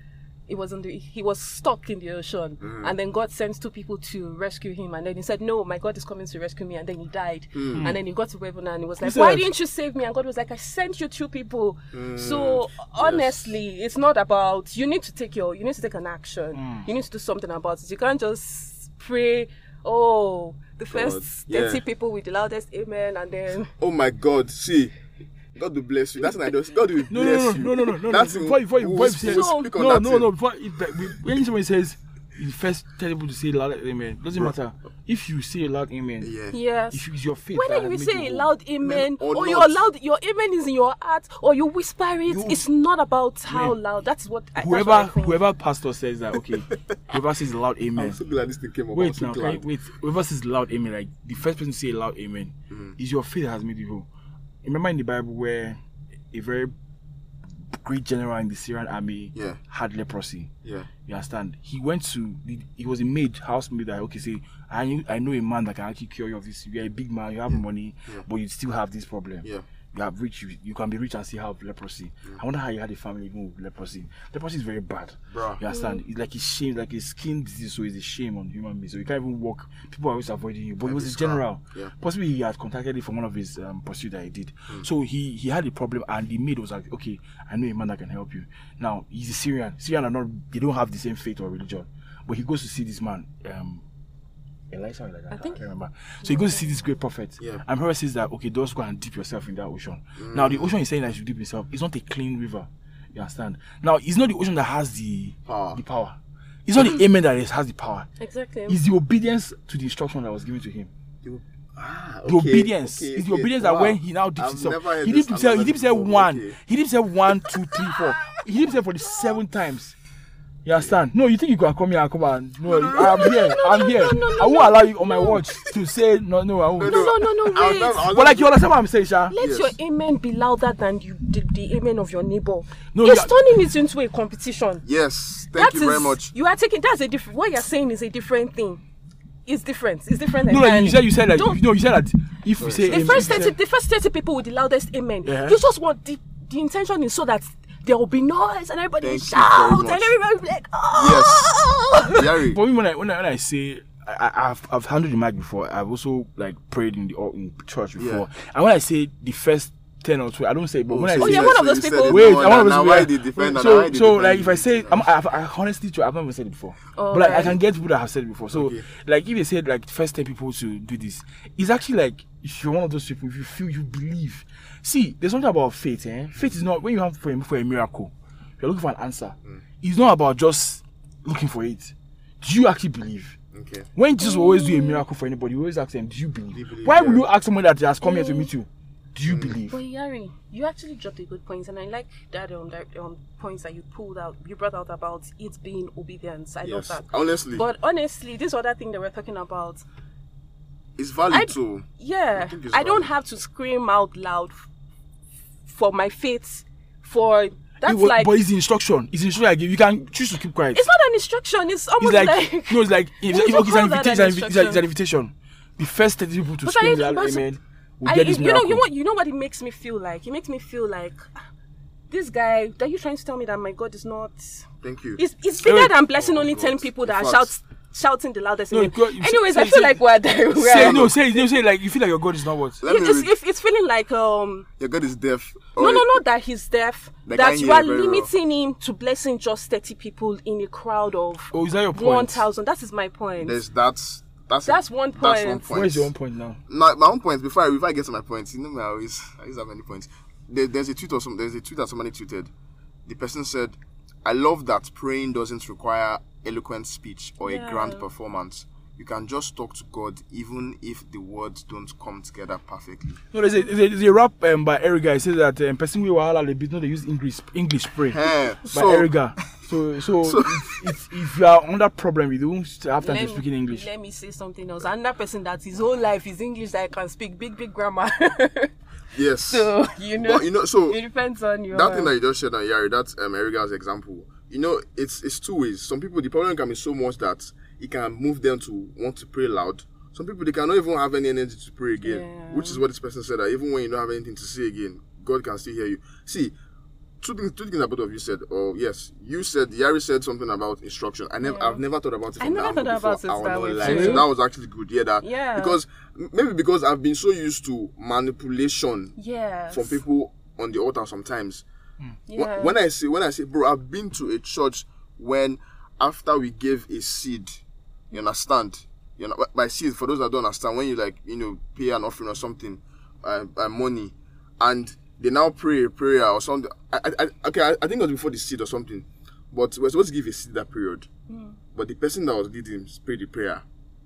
It was in the. He was stuck in the ocean, and then God sent two people to rescue him. And then he said, "No, my God is coming to rescue me." And then he died. And then he got to heaven and he was like, said "Why didn't you save me?" And God was like, "I sent you two people." So honestly, it's not about. You need to take your. You need to take an action. You need to do something about it. You can't just pray. Oh, the first yeah. thirty people with the loudest amen, and then Oh my God! See, God will bless you. That's an idea. God will No, bless no, you. no, no, no, no, no. That's Before, before, you- we'll- before you say we'll So- speak on no, that no, thing. no. Before it, like, we- when someone says, you first tell people to say loud amen. Doesn't matter if you say a loud amen. Yeah. yes. If it's your faith, Whether that you made say a loud amen or or, not. your loud your amen is in your heart or you whisper it, You- it's not about how Man. loud. That's what I, that's whoever what I whoever pastor says that okay, whoever says a loud I'm amen. so glad this thing came up. Wait so now, glad. okay, wait. Whoever says loud amen, like the first person to say a loud amen, Mm-hmm. is your faith that has made you whole. Remember in the Bible where a very great general in the Syrian army Yeah. had leprosy. Yeah. You understand? He went to he was a maid, housemaid that okay say I knew, I know a man that can actually cure you of this. You're a big man, you have money, but you still have this problem. Yeah. You have rich, you, you can be rich and still have leprosy. I wonder how you had a family even with leprosy. Leprosy is very bad. Bruh. You understand? It's like a shame, like a skin disease, so it's a shame on human beings. So you can't even walk. People are always avoiding you. But it was a general. Yeah. Possibly he had contacted it from one of his um, pursuit that he did. So he he had a problem, and the maid was like, "Okay, I know a man that can help you." Now he's a Syrian. Syrian are not. They don't have the same faith or religion. But he goes to see this man. Um, Elisha, or like that, I, think- can't remember. So he goes to see this great prophet. Yeah. And prophet says that okay, just go and dip yourself in that ocean. Now the ocean is saying that you dip yourself. It's not a clean river. You understand? Now it's not the ocean that has the Power. The power. It's not the amen that is- has the power. exactly. It's the obedience to the instruction that was given to him. You- Ah, The obedience. okay, it's the okay. obedience that Wow. when he now dips I've himself, he dips dipped himself. He dips heard himself one. Okay. He dips himself one, two, three, four. He dips himself for the seven times. You understand? No, you think you can come here and come and no, I'm here. I'm here. I won't allow you on my watch to say no, no, I won't. no, no, no, no, I'll wait. never- I'll But like you understand what I'm saying, Sha? Let Yes. your amen be louder than you the, the amen of your neighbor. No, you're turning it into a competition. Yes. Thank That you very much. You are taking that's a different. What you're saying is a different thing. It's different. It's different. No, like you said, you said like no, you said that if we say the amen, first thirty, the first thirty people with the loudest amen. Yeah. You just want the the intention is so that there will be noise and everybody Thank you shout very and everybody will be like, oh. Iyare. For me, when I when I, when I say I, I, I've I've handled the mic before, I've also like prayed in the in church before, and when I say the first ten or two, I don't say, but when I so say you're one of those people- Wait, I want than- to now why they defend So, they so defend like if I say, I'm, I, I honestly, true, I've never said it before. Oh, but like I can get people that have said it before. So Okay. like if they said like first ten people to do this, it's actually like if you're one of those people, if you feel you believe. See, there's something about faith. Eh? Faith is not when you have for a, for a miracle, you're looking for an answer. Mm. It's not about just looking for it. Do you actually believe? Okay. When Jesus will always do a miracle for anybody, you always ask them, Do you believe? you believe? Why would you ask someone that has come here to meet you? Do you believe? But Iyare, you actually dropped a good point, and I like that um that um points that you pulled out, you brought out about it being obedience. I Yes. love that. Honestly, But honestly, this other thing that we're talking about, it's valid I- too. yeah, it's I don't have to scream out loud f- for my faith. For that's It wa- like but it's the instruction. It's the instruction I give. You can choose to keep quiet. it's not an instruction. It's It's almost like, like, no, it's like if, Would if, you okay, it's, an invitation, it's, an, it's, an, it's an instruction? invitation. The first 30 people to But scream I- amen will I, get this you know, you know what, you know what it makes me feel like. It makes me feel like ah, this guy. Are you trying to tell me that my God is not? Thank you. It's it's bigger Wait. than blessing only God. ten people that In are fact- shout, shouting the loudest. No, amen. God, Anyways, say- I feel say- like we're there. We're, say, no, say, no, say, like, you feel like your God is not what? It's, it's, it's feeling like um Your God is deaf. no Or- no not that he's deaf Like, that you are very well. limiting him to blessing just 30 people in a crowd of Oh, is that your point? 1000 that is my point There's that's that's That's one That's one point. point. Where's your own point now? my, my own point before I, before I get to my points, you know me, I always I always have many points. There, there's a tweet or some there's a tweet that somebody tweeted. The person said, "I love that praying doesn't require eloquent speech or a grand Yeah. performance. You can just talk to God even if the words don't come together perfectly. No, there's a, there's a, rap um, by Erigga. It says that um, person we wahala a bit. No, they use English English pray by so Erigga. So so, So- if, if, if you are on that problem, you don't have time to speak in English. Let me say something else. Another person that his whole life is English that I can speak big, big grammar. yes. so you know, but you know, so it depends on your. that thing that you just shared on Iyare, that's um, Erigga's example. You know, it's it's two ways. Some people the problem can be so much that it can move them to want to pray loud. Some people they cannot even have any energy to pray again, Yeah. which is what this person said. That even when you don't have anything to say again, God can still hear you. See, two things. Two things that both of you said. Oh yes, you said Iyare said something about instruction. I never, Yeah. I've never thought about it. I never that angle thought about before. it I will that not way lie. too. So that was actually good. Yeah, that Yeah. because maybe because I've been so used to manipulation yes. from people on the altar sometimes. Hmm. Wh- Yeah. When I say when I say bro, I've been to a church when after we gave a seed, you understand? You know, by seed for those that don't understand, when you like you know pay an offering or something, uh, uh, money, and they now pray a prayer or something. I, I, okay, I, I think it was before the seed or something, but we're supposed to give a seed that period. But the person that was leading prayed the prayer,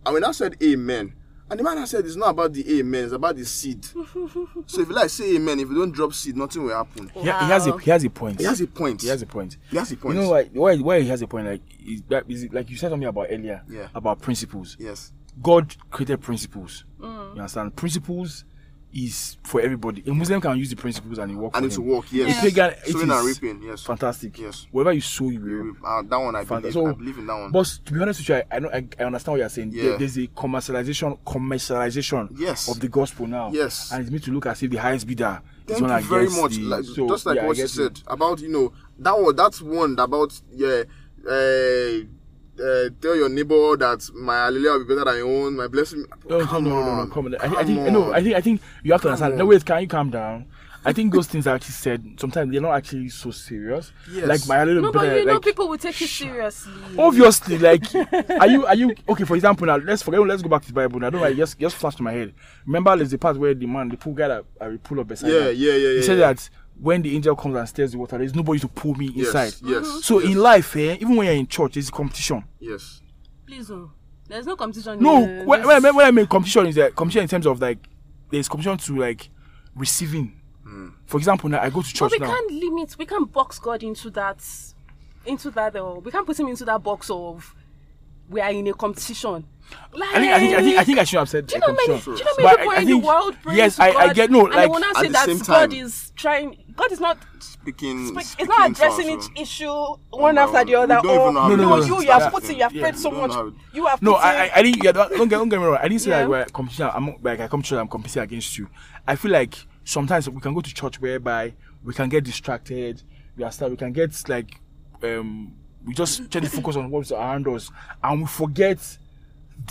and when I said Amen. And the man has said it's not about the amen, it's about the seed. so if you like say amen, if you don't drop seed, nothing will happen. He, he has a he has a point. He has a point. He has a point. He has a point. You know why? Why? Why he has a point? Like, is that is it like you said something about earlier? Yeah. About principles. Yes. God created principles. Mm. You understand? Principles is for everybody. A Muslim can use the principles and it works. And it's work, yes. A pagan, it Sowing and reaping, yes. fantastic. Yes. Whatever you sow, you reap. Uh, that one I believe. so- I believe in that one. But to be honest with you, I, I know I, I understand what you're saying. There- Yeah. there's a commercialization commercialization Yes. of the gospel now. Yes. And it's made to look as if the highest bidder is Thank you very much. the- Like, so, just like yeah, what you said about you know that one. That's one about yeah. Uh, uh, tell your neighbor that my hallelujah will be better than your own. My blessing. No, no, come no, no, no, on. no, come on. I, Come I think no. I think I think you have to understand. on. No, wait, can you calm down? I think those things are actually said sometimes they're not actually so serious. Yes. Like my little no, but brother, you know people will take it seriously. obviously, like are you are you okay? For example, now let's forget. Let's go back to the Bible. Now, I don't know. Just just flashed to my head. Remember, there's the part where the man, the pool guy that I pull up beside. Yeah, her. yeah, yeah, yeah. He said yeah. that when the angel comes and stirs the water, there's nobody to pull me inside. Yes. yes So yes, in life, eh, even when you're in church, there's competition. yes. Please, oh, there's no competition. No, in when, when, I mean- when I mean competition is that competition in terms of like there's competition to like receiving. For example, now I go to church. But church we now. can't limit. We can't box God into that. Into that. Uh, we can't put him into that box of we are in a competition. Like, I think, I think I think I think I should have said Do you know how many? Do you know many people I- I in the think- world praying Yes, to I, God, I get no and they like will not say that God is trying. God is not. Speaking. It's speaking not addressing us, each issue one no, after the other. don't even Oh No, no, no, no, no, you, you have put in, you have Yeah, prayed so don't much. know You have No, I, in- I, I didn't. Yeah, don't don't get, don't get me wrong. I didn't say Yeah. that we're competition. I'm like I come to I'm competing against you. I feel like sometimes we can go to church whereby we can get distracted. We are start. We can get like um. We just try to focus on what's around us, and we forget the,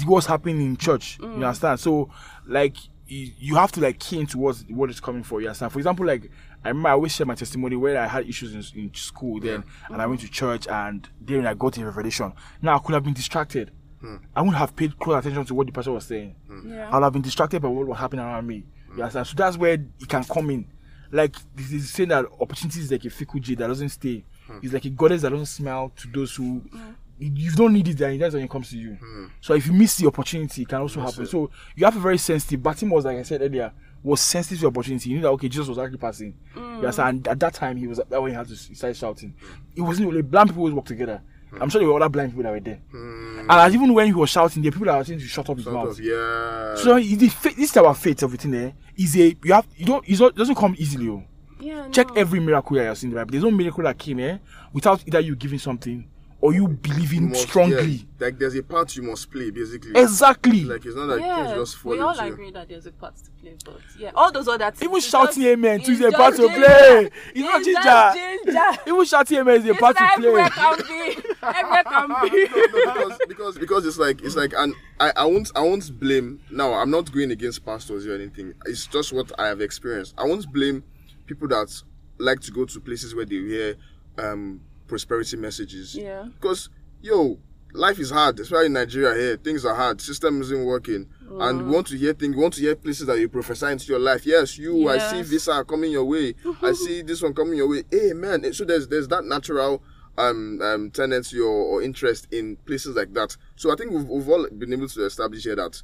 what's happening in church. You mm. understand? So like you, you have to like key into what what is coming for. You understand? For example, like I remember I always share my testimony where I had issues in, in school then, and I went to church, and then I got a revelation. Now I could have been distracted. Hmm. I wouldn't have paid close attention to what the pastor was saying. Hmm. Yeah. I would have been distracted by what was happening around me. You hmm. understand? So that's where it can come in. Like this is saying that opportunity is like a fickle jade that doesn't stay. It's like a goddess that doesn't smile to those who you don't need it then that's when it comes to you. So if you miss the opportunity, it can also happen. So you have a very sensitive. Batim was like I said earlier, was sensitive to opportunity. You knew that okay, Jesus was actually passing. You hmm. understand? And at that time he was that when he had to he started shouting. It wasn't really blind people always work together. I'm sure there were other blind people that were there. And as even when he was shouting, there were people that were saying to shut up his Sort mouth. of, yeah. So it- the fa- this type of faith, everything there is a you have you don't it's not, it doesn't come easily. Oh. yeah, Check no. every miracle that you have seen in the Bible. There's no miracle that came here without either you giving something or you believing You must- strongly. yeah, like there's a part you must play, basically. Exactly. Like it's not like Yeah, things just fall we all into. agree that there's a part to play, but yeah, all those other things. Even shouting just- amen too it's is a part just to play. It's not ginger. ginger. Even shouting amen is a It's part to like everywhere play. can be. Everywhere can be. because because because it's like it's like and I, I won't I won't blame now I'm not going against pastors or anything it's just what I have experienced I won't blame people that like to go to places where they hear um prosperity messages Yeah. because yo life is hard especially in Nigeria here things are hard system isn't working and Mm. we want to hear things we want to hear places that you prophesy into your life yes you I see Yes. visa coming your way I see this one coming your way amen so there's there's that natural um, um tendency or, or interest in places like that. So I think we've, we've all been able to establish here that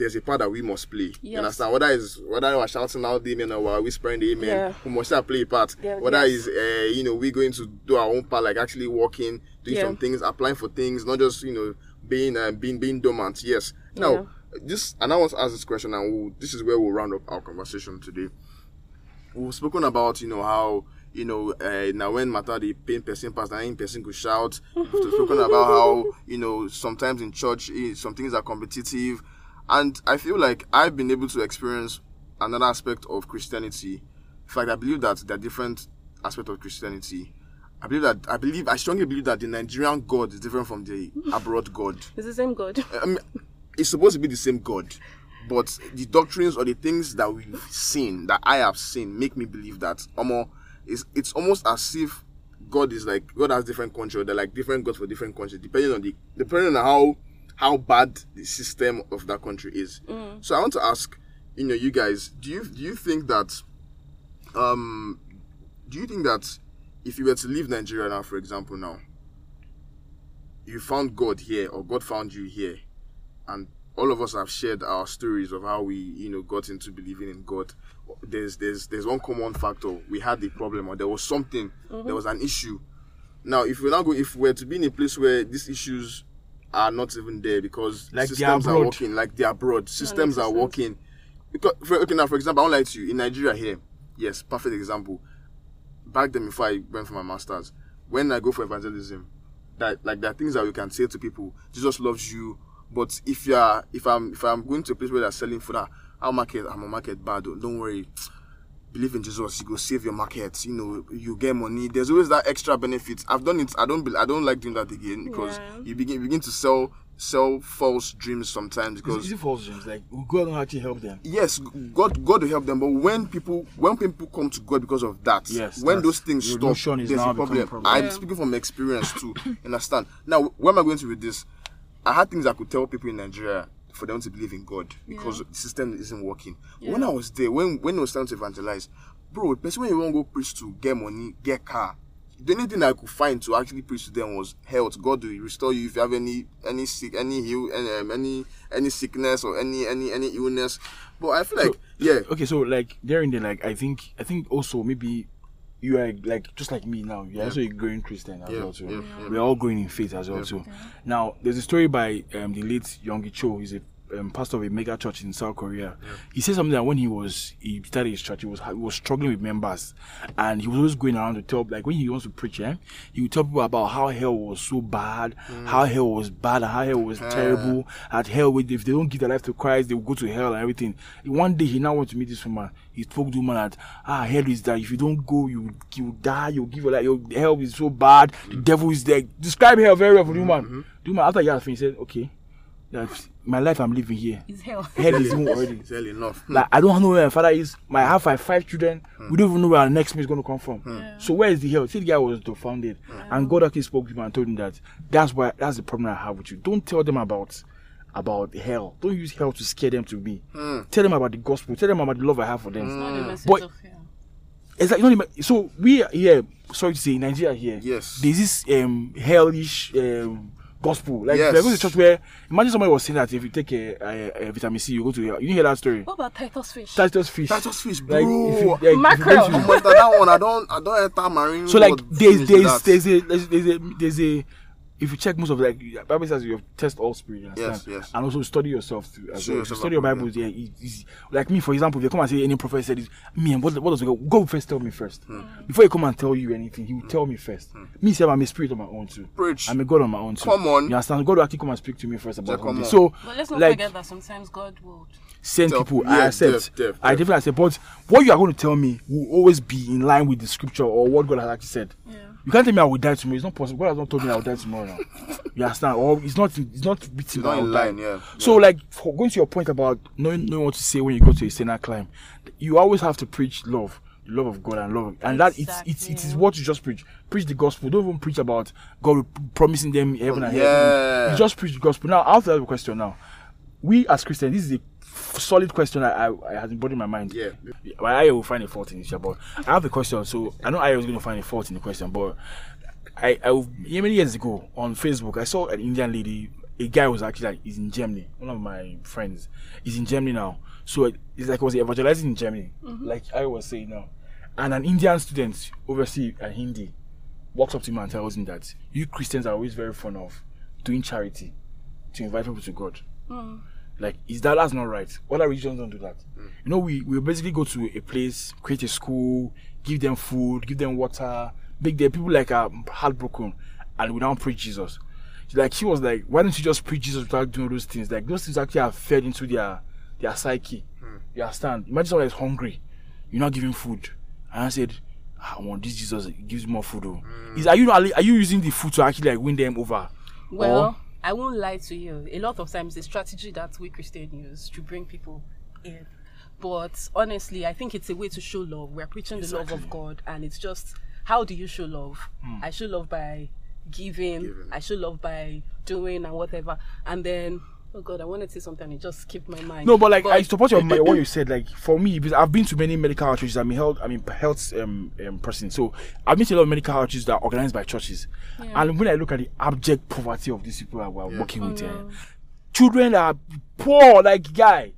there's a part that we must play. You understand? Whether it's whether we're shouting out the amen or we're whispering the amen, Yeah. we must play a part. Yeah, whether yes. it's uh, you know we're going to do our own part, like actually walking, doing Yeah. some things, applying for things, not just you know being uh, being being dormant. Yes. Now, this and I want to ask this question, and we'll, this is where we'll round up our conversation today. We've spoken about you know how you know uh, now when matter the pain person pass, now person could shout. We've spoken about how you know sometimes in church eh, some things are competitive, and I feel like I've been able to experience another aspect of Christianity. In fact, I believe that there are different aspects of Christianity. I believe that I believe I strongly believe that the Nigerian God is different from the abroad God. It's the same God. I mean, it's supposed to be the same God, but the doctrines or the things that we've seen, that I have seen, make me believe that Omo, it's, it's almost as if God is like God has different country, or they're like different gods for different countries, depending on the depending on how how bad the system of that country is. So I want to ask, you know, you guys, do you do you think that um do you think that if you were to leave Nigeria now, for example, now, you found God here or God found you here, and all of us have shared our stories of how we, you know, got into believing in God. There's there's there's one common factor. We had the problem or there was something, there was an issue. Now, if we now go, if we're to be in a place where these issues are not even there because Like systems are working, like they are broad. systems are working. Because for, okay, now for example, I won't lie to you. In Nigeria here, yes, perfect example back then before I went for my masters, when I go for evangelism, that like there are things that we can say to people. Jesus loves you, but if you are if I'm if I'm going to a place where they're selling food, ah, our market I'm a market bad. Don't worry. Believe in Jesus, you go save your market. You know, you get money. There's always that extra benefit. I've done it. I don't. be- I don't like doing that again because Yeah. you begin begin to sell sell false dreams sometimes It's because easy false dreams. Like God don't actually help them. yes god god will help them but when people when people come to god because of that Yes, when those things stop notion is there's a problem, a problem. i'm Yeah. speaking from experience too understand now where am i going to with this i had things i could tell people in nigeria for them to believe in god because the system isn't working But when i was there when when it was time to evangelize bro the person when you want to go preach to get money get car the only thing I could find to actually preach to them was health. God will restore you if you have any any sick any heal any um, any any sickness or any any any illness. But I feel like yeah, Okay, so like there in there, like I think I think also maybe you are like just like me now. You're also a growing Christian as Yeah, well too. yeah, yeah. We're all growing in faith as well too. Now there's a story by um, the late Yonggi Cho. He's a um, pastor of a mega church in South Korea. He said something that when he was he started his church, he was he was struggling with members, and he was always going around to tell like when he wants to preach, eh, he would tell people about how hell was so bad, how hell was bad, how hell was terrible. At hell, with- if they don't give their life to Christ, they will go to hell and everything. One day he now wants to meet this woman. He spoke to the woman that ah hell is that if you don't go, you you die, you give your life. Your hell is so bad. The devil is there. Describe hell very well for the woman. The woman after he had finished said, okay, that my life I'm living here. It's hell. Hell is even already. it's hell enough. Like I don't know where my father is. My I have five, five children. Hmm. We don't even know where our next meal is going to come from. Hmm. So where is the hell? See, the guy was dumbfounded, hmm. and God actually spoke to him and told him that that's why that's the problem I have with you. Don't tell them about about hell. Don't use hell to scare them to me. Tell them about the gospel. Tell them about the love I have for them. Not the message But- of hell. It's like not even, so we are here. Sorry to say, in Nigeria here. Yes. There's this um hellish um gospel. Like Yes. we're going to church where imagine somebody was saying that if you take a, a, a vitamin C, you go to. You didn't hear that story. What about Titus fish? Titus fish. Titus fish, bro. Like, if you, like, if you Mackerel. to- Oh, that one I don't I don't enter marine. so like there's there's there's a there's a there's a if you check most of like Bible says you have test all spirit. Yes, yes. And also study yourself too. As well. If you study your approved, Bible, yeah, it- it's, like me, for example, if you come and say any prophet said this, me and what, what does God? God will first tell me first. Hmm. Before he come and tell you anything, he will tell me first. Me, say I'm a spirit on my own too. Preach. I'm a God on my own too. Come on. You understand? God will actually come and speak to me first about Yeah, something. So But let's not like forget that sometimes God will. send Tell- people. yeah, I accept. def, def, I def. definitely accept. But what you are going to tell me will always be in line with the scripture or what God has actually said. Yeah. You can't tell me I will die tomorrow. It's not possible. God has not told me I will die tomorrow. Now. You understand? Or it's not. It's not written. It's not in line, yeah. So, like, for going to your point about knowing, knowing what to say when you go to a sinner climb, you always have to preach love, the love of God and love, and that it's it's it is what you just preach. Preach the gospel. Don't even preach about God promising them heaven and Yeah. heaven. You just preach the gospel. Now, after have to have a question. Now, we as Christians, this is a solid question I, I, I has been bothering my mind. Yeah. Well, I will find a fault in this, but I have a question. So I know I was going to find a fault in the question, but I, I many years ago on Facebook, I saw an Indian lady. A guy was actually like, he's in Germany. One of my friends is in Germany now. So it- it's like he was evangelizing in Germany, mm-hmm. like I was saying now. And an Indian student, obviously a Hindi, walks up to him and tells him that you Christians are always very fond of doing charity to invite people to God. Mm. Like, is that that's not right? Other religions don't do that. Hmm. You know, we we basically go to a place, create a school, give them food, give them water, make their people like are heartbroken, and we don't preach Jesus. Like she was like, why don't you just preach Jesus without doing those things? Like those things actually have fed into their their psyche. Hmm. You understand? Imagine someone that's hungry, you're not giving food, and I said. "Ah, I want this Jesus gives more food. Oh. Hmm. Is are you are you using the food to actually like win them over? Well, Or- I won't lie to you. A lot of times, the strategy that we Christians use to bring people in. But honestly, I think it's a way to show love. We're preaching the love of God, and it's just how do you show love? Hmm. I show love by giving, I show love by doing, and whatever. And then, oh God, I wanted to say something, it just skipped my mind. No, but like I support your what you said. Like for me, because I've been to many medical outreaches. I'm a health, I mean health um, um person. So I've been to a lot of medical outreaches that are organized by churches. And when I look at the abject poverty of these people that we're working with, eh, children are poor, like guy,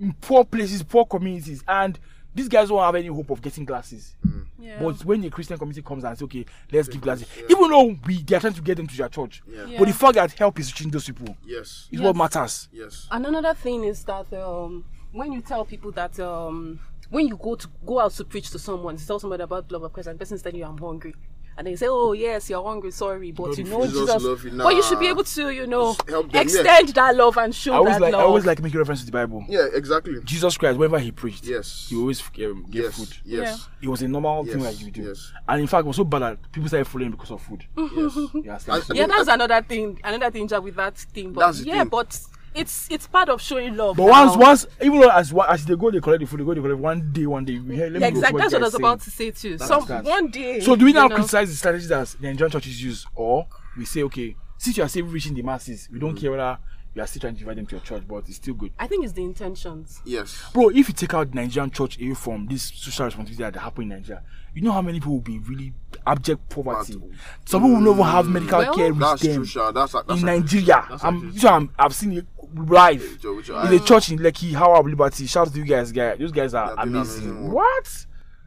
in poor places, poor communities, and these guys don't have any hope of getting glasses. yeah. But when the Christian community comes and says, okay, let's give glasses, even though we they are trying to get them to their church, Yeah. but the fact that help is reaching those people Yes. is what matters. Yes. And another thing is that um, when you tell people that um, when you go to go out to preach to someone, to tell somebody about the love of Christ, and the person is telling you, "I'm hungry," and they say, "Oh yes, you're hungry, sorry, but But you know Jesus Jesus." love you, But you should be able to, you know, Help them, yeah. extend that love and show I always that like I love. always like making reference to the Bible. Yeah. Exactly. Jesus Christ, whenever he preached, Yes. he always um, gave Yes. food. Yes. It was a normal thing that you do. yes. And in fact, it was so bad that people started following because of food. Yes. You understand? I- yeah, that's another thing. Another thing Jack, with that thing. But That's yeah, thing. but it's it's part of showing love. but now. once, once, even though as one- as they go, they collect the food. They go, they collect one day, one day. We hear, yeah, me go to exactly. That's what I was guys about to say too. That's Some that. one day. So do we now you know, criticize the strategies that the Nigerian churches use, or we say, okay, since you are still reaching the masses, we Mm. don't care whether you are still trying to invite them to your church, but it's still good. I think it's the intentions. Yes. Bro, if you take out Nigerian church away from this social responsibility that happen in Nigeria, you know how many people will be really abject poverty. But- Some people will never have medical Well, care with them true. That's that's in Nigeria. that's I'm, so I'm, I've seen it live. Your In the church in Lekki, How of Liberty. Shout out to you guys, guys. Those guys are doing amazing. amazing. What?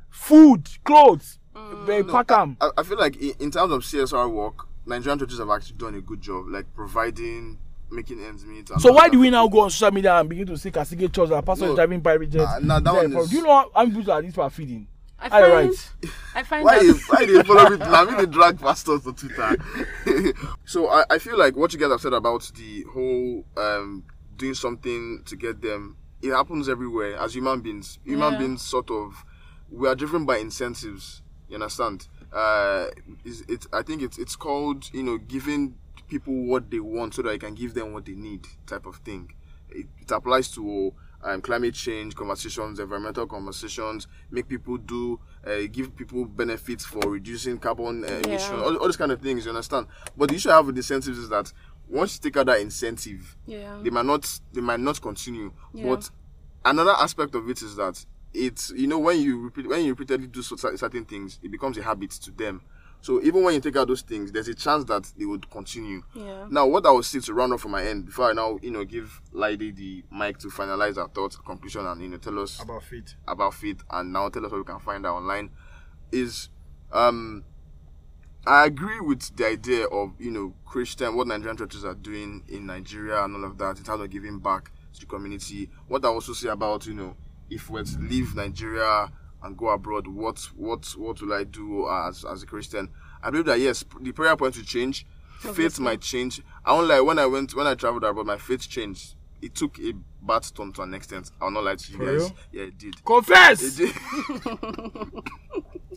Food, clothes, they pack 'em. I, I feel like in, in terms of CSR work, Nigerian churches have actually done a good job, like providing, making ends meet. So why do we now go on social media and begin to say Kasige Church that pastor No. is driving private jets? Ah, nah, that one is- Do you know how many people are these people are feeding? I Are you find, right? I find Why that you why they follow me? Now me they drag pastors to Twitter. so I, I feel like what you guys have said about the whole um doing something to get them, it happens everywhere as human beings. Human Yeah. beings sort of we are driven by incentives. You understand? Uh, is it? I think it's it's called you know giving people what they want so that you can give them what they need type of thing. It, it applies to um, climate change conversations, environmental conversations, make people do, uh, give people benefits for reducing carbon uh, emission, all, all those kind of things. You understand? But the issue I have with incentives is that once you take out that incentive, yeah. they might not they might not continue. Yeah. But another aspect of it is that it's you know when you repeat when you repeatedly do certain things, it becomes a habit to them. So even when you take out those things, there's a chance that they would continue. Yeah. Now, what I will say to round off from my end before I now you know give Lady the mic to finalize our thoughts, conclusion, and you know tell us About faith. about faith and now tell us what we can find out online is um I agree with the idea of you know Christian what Nigerian churches are doing in Nigeria and all of that in terms of giving back to the community. What I also say about you know if we're to leave Nigeria and go abroad, what what what will I do as as a Christian? I believe that yes, the prayer point will change. Faith Obviously. might change. I won't lie, when I went when I traveled abroad, my faith changed. It took a bad turn to an extent. I'll not lie to you For guys. real? Yeah, it did. It Confess! did.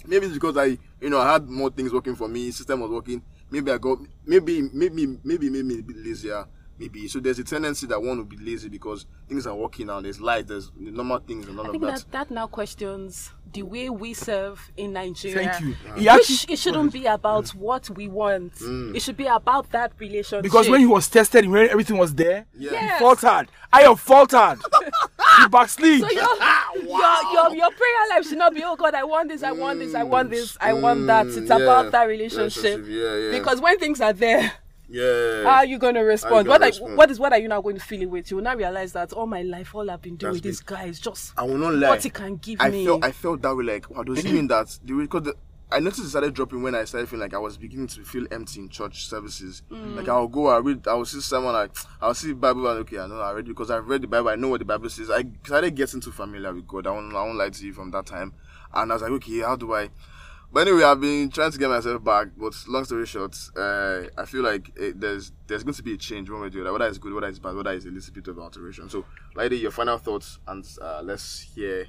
maybe it's because I, you know, I had more things working for me. System was working. Maybe I got, maybe, maybe, maybe, a bit lazier. Maybe so. There's a tendency that one will be lazy because things are working now. There's light. There's normal things and none I of think that. that that now questions the way we serve in Nigeria. Thank you. He Which actually- it shouldn't be about what we want. It should be about that relationship. Because when he was tested, when everything was there, Yeah. Yes. he faltered. I have faltered. he backslid. so you're, your, your your prayer life should not be oh God I want this I want this I want this I want that it's Mm, about yeah. that relationship Yeah, yeah. because when things are there yeah. how are you going to respond what are, respond? what is what are you now going to feel it with you will now realize that all my life all I've been doing That's with this guy is just I will not lie. what he can give I me felt I felt that way like wow does it mean that the because the, I noticed it started dropping when I started feeling like I was beginning to feel empty in church services. Mm. Like I'll go, I read, I'll see someone like I'll see Bible and okay, I know I read because I've read the Bible, I know what the Bible says. I started getting too familiar with God. I won't, I won't lie to you from that time, and I was like, okay, how do I? But anyway, I've been trying to get myself back. But long story short, uh, I feel like it, there's there's going to be a change one way or the other. Whether it's good, whether it's bad, whether it's a little bit of alteration. So, Lady, your final thoughts, and uh, let's hear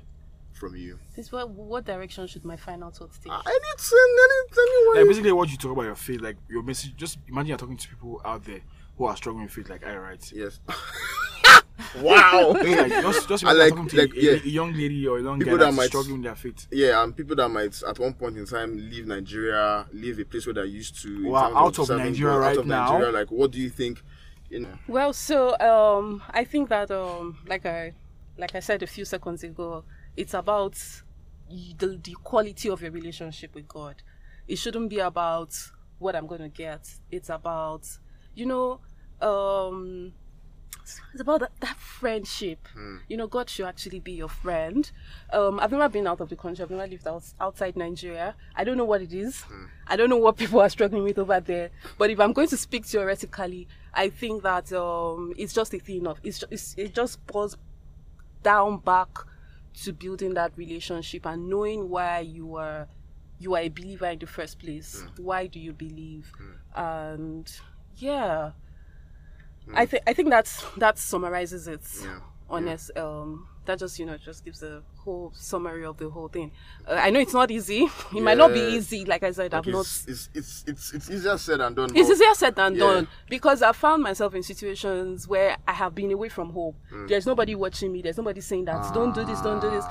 from you. this what what direction should my final thoughts take Anything, anything, Like anyway. basically, what you talk about your faith, like your message. Just imagine you're talking to people out there who are struggling with faith, like I write. Yes. wow. Like, just, just I like- like, a, yeah. a, a young lady or a young People guy that might- struggling with their faith. Yeah, and people that might at one point in time leave Nigeria, leave a place where they're used to. Wow, terms out of serving Nigeria God, right out of now? Nigeria, like, what do you think? You know, Well, so um, I think that um, like I like I said a few seconds ago, it's about the the quality of your relationship with God. It shouldn't be about what I'm going to get. It's about you know um it's about that, that friendship. You know, God should actually be your friend. Um, I've never been out of the country. I've never lived out, outside Nigeria. I don't know what it is. I don't know what people are struggling with over there. But if I'm going to speak theoretically, I think that um, it's just a thing of it's, it's it just boils down back to building that relationship and knowing why you are you are a believer in the first place. Why do you believe? And yeah. I think I think that's that summarizes it. Yeah. Honest, um, that just you know just gives a whole summary of the whole thing. Uh, I know it's not easy. It might not be easy. Like I said, I've like not. it's, it's it's it's it's easier said than done. It's easier said than Yeah. done because I found myself in situations where I have been away from home. Mm. There's nobody watching me. There's nobody saying that don't do this, don't do this.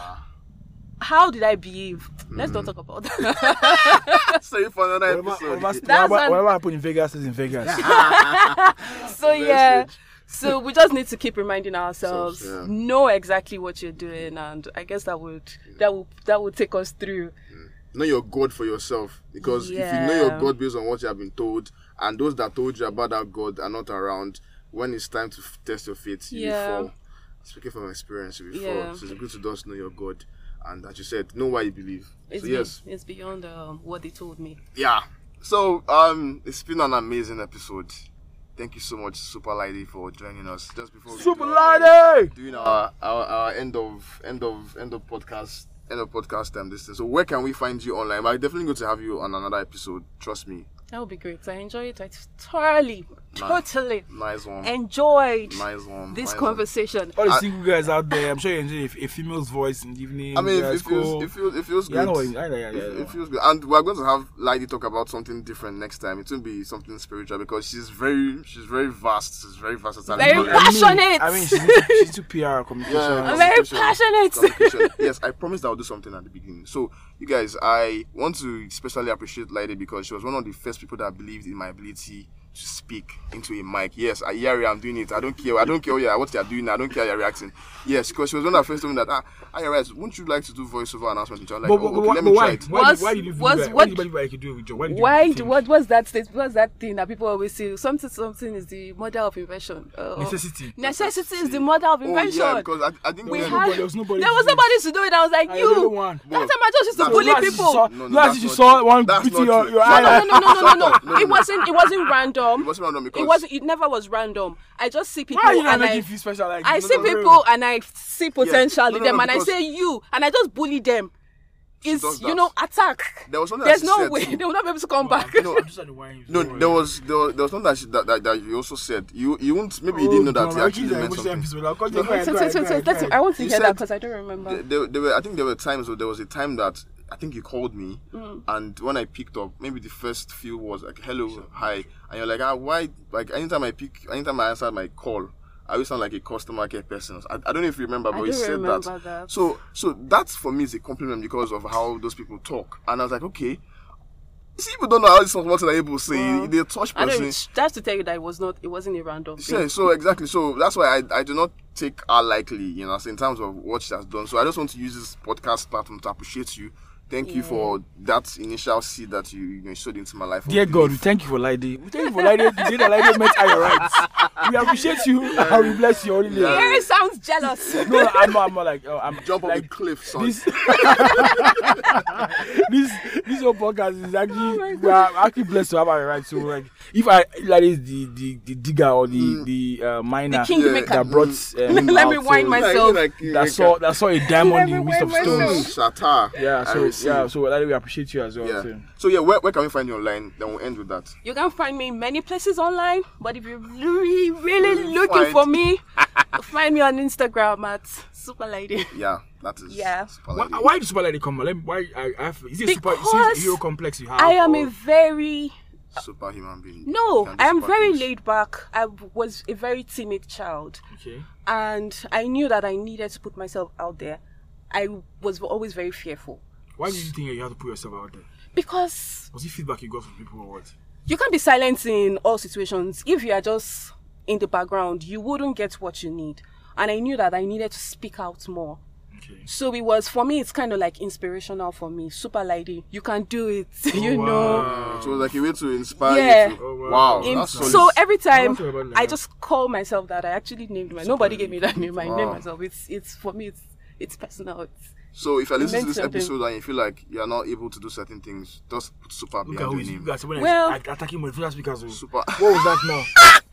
How did I behave? Let's Mm. not talk about that. Sorry for another Whatever, episode. whatever, That's whatever, whatever happened in Vegas is in Vegas. so yeah. So we just need to keep reminding ourselves, So, yeah. know exactly what you're doing, and I guess that would that would that would take us through. know your God for yourself. Because if you know your God based on what you have been told, and those that told you about that God are not around, when it's time to f- test your faith, you Yeah. fall. Speaking from experience, you will Yeah. fall. So it's good to just know your God. And as you said, know why you believe. It's so be- yes. it's beyond um, what they told me. Yeah. So um it's been an amazing episode. Thank you so much, Super Lady, for joining us. Just before we Super do- lady. doing our, our our end of end of end of podcast end of podcast time this thing. So where can we find you online? I'm definitely going to have you on another episode. Trust me. That would be great. I enjoy it. I thoroughly, totally Nice one. enjoyed nice one. this nice one. conversation. All the I- single guys out there, I'm sure you enjoy a, a female's voice in the evening. I mean, yeah, it, feels, cool. it feels it feels good. know what you- I know, yeah, yeah, It- It feels good, and we're going to have Lady talk about something different next time. It will be something spiritual because she's very she's very vast. She's very versatile. Very I mean, passionate. I mean, she's into, she's into PR communication. Yeah, very passionate. communication. yes, I promised I'll do something at the beginning. So, you guys, I want to especially appreciate Lady because she was one of the first people that believed in my ability to speak into a mic. Yes, I hear you, I'm doing it. I don't care. I don't care yeah, what you're doing. I don't care how you're reacting. Yes, because she was one of the first told me that, ah, ah, right. Wouldn't you like to do voiceover announcement? I'm like, But, oh, but, okay, but, let me why? try it. Why, Was- why did you do was- that? Why what- did you believe could do it with Joe? Why did you Why? think? do- What was that? state- What's that thing that people always say? Something, something is the mother of invention. Uh, Necessity. Necessity is the mother of invention. Oh, yeah, because I, I think we was had, nobody- there was nobody there was nobody to do it. I was like, I you. don't know one. That time I just used to bully people. saw, No, no, last you not saw one beating your, true. eye. no, no, no, no, no, no, no. It wasn't. It wasn't random. It wasn't random because It wasn't. It never was random. I just see people Why are you not and making I, feel special like I this? see No, no, no. people and I see potential No, no, in them, no, and I because- say you, and I just bully them. Is you know attack. There was something There's that no way too. they will not be able to come back. No, I'm just at the wine. No, there was there was, there was something that, she, that, that that you also said. You you won't maybe you didn't know that he actually meant something. Wait, so- so- so- so let's- I want to You hear that because I don't remember. There, there, there were I think there were times where there was a time that I think you called me Mm. and when I picked up maybe the first few was like hello hi and you're like ah why like anytime I pick anytime I answer my call I always sound like a customer care person. I, I don't know if you remember, but you said remember that. So so that for me is a compliment because of how those people talk. And I was like, okay. See, people don't know how this what are able to say. Well, they touch I person. That's to tell you that it was not. It wasn't a random thing. Yeah, so exactly. So that's why I, I do not take her lightly, you know, in terms of what she has done. So I just want to use this podcast platform to appreciate you. Thank you for that initial seed that you, you sowed into my life. Dear God, we thank you for Lady. We thank you for Lady. The day that Lady met our rights. We appreciate you and we bless you. holy name. Yeah. Harry sounds jealous. No, no, I'm not, I'm like, oh, I'm jump off like, the cliff, son. this this this whole podcast is actually my we are actually blessed to have our right. So like if I like is the, the the digger or the Mm. the uh, miner The kingmaker. that brought um, Let me wind so my- Like, myself. like, that saw that saw a diamond in the midst of Let stones. myself. Yeah, so receive. yeah, so like, we appreciate you as well. Yeah. So. So yeah, where, where can we find you online? Then we'll end with that. You can find me in many places online, but if you're really, really Really looking find- for me, find me on Instagram at Super Lady. Yeah, that is. Yeah. Super Why, Lady. why the super lady come? Let me, why I, I have, is it super is it Because hero complex you have? I am or- a very Super human being. no, You can do I am very things. laid back. I was a very timid child, okay. and I knew that I needed to put myself out there. I was always very fearful Why did you think you have to put yourself out there? because Was it feedback you got from people or what? you can't be silent in all situations. If you are just in the background, you wouldn't get what you need. And I knew that I needed to speak out more. Okay. So it was for me. It's kind of like inspirational for me. Super lady, you can do it. Oh, you wow. know. So it was like a way to inspire Yeah. you. To, Oh, wow. wow. In- that's so every time Don't worry about I just call myself that. I actually named my. Nobody gave me that name. I Wow. named myself. It's it's for me. It's it's personal. It's, So if I listen to meant this something. episode and you feel like you are not able to do certain things, just put super Look at behind who your is name. look at someone Well- well, attacking motivational speakers. oh. Super. What was that now?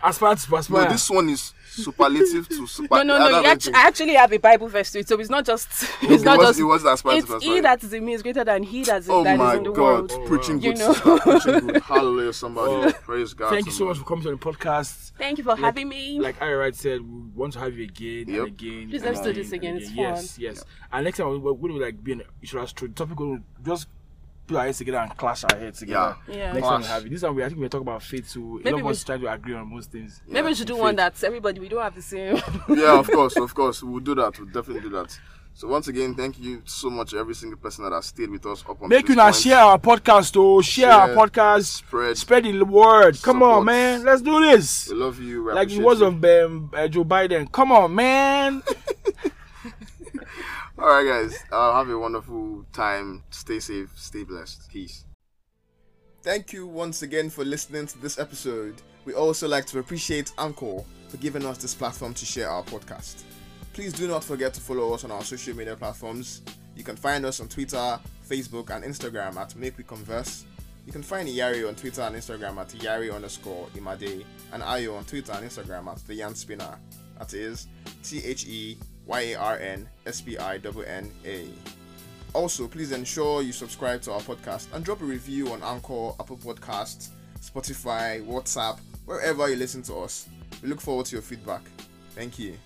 Aspire to aspire. No, this one is superlative to super. no, no, no. don't You know actu- I actually have a Bible verse to it, so it's not just. Okay, It's not what's- just. it was the aspire to It's aspire. he that is in me is greater than he that is, Oh that is my in the God! world. Oh, preaching You good, know. sister. Preaching good. Hallelujah, somebody. Oh. Praise God. Thank you so much for coming to the podcast. Thank you for having me. Like I right said, we want to have you again Yep. and again. Please, and let's do this again, and it's Yes, yes. And next time we're like being in each other's through the topic. Will just put our heads together and clash our heads together. Yeah. Yeah. Next time we have it. This time we I think we talk about faith too. A Maybe lot of us trying to agree on most things. Maybe we should do faith. one that's everybody. We don't have the same. yeah, of course, of course. We'll do that. We'll definitely do that. So once again, thank you so much every single person that has stayed with us up on Make you now share our podcast, oh, share, our podcast, spread, spread the word. Come on, man, let's do this. We love you. We Like the appreciate words you. of um, uh, Joe Biden. Come on, man. All right, guys. Uh, have a wonderful time. Stay safe. Stay blessed. Peace. Thank you once again for listening to this episode. We also like to appreciate Anchor for giving us this platform to share our podcast. Please do not forget to follow us on our social media platforms. You can find us on Twitter, Facebook, and Instagram at Make We Converse. You can find Iyare on Twitter and Instagram at Iyare underscore Imade, and Ayo on Twitter and Instagram at The Yarn Spinna. That is T H E Y A R N S P I N N A. Also, please ensure you subscribe to our podcast and drop a review on Anchor, Apple Podcasts, Spotify, WhatsApp, wherever you listen to us. We look forward to your feedback. Thank you.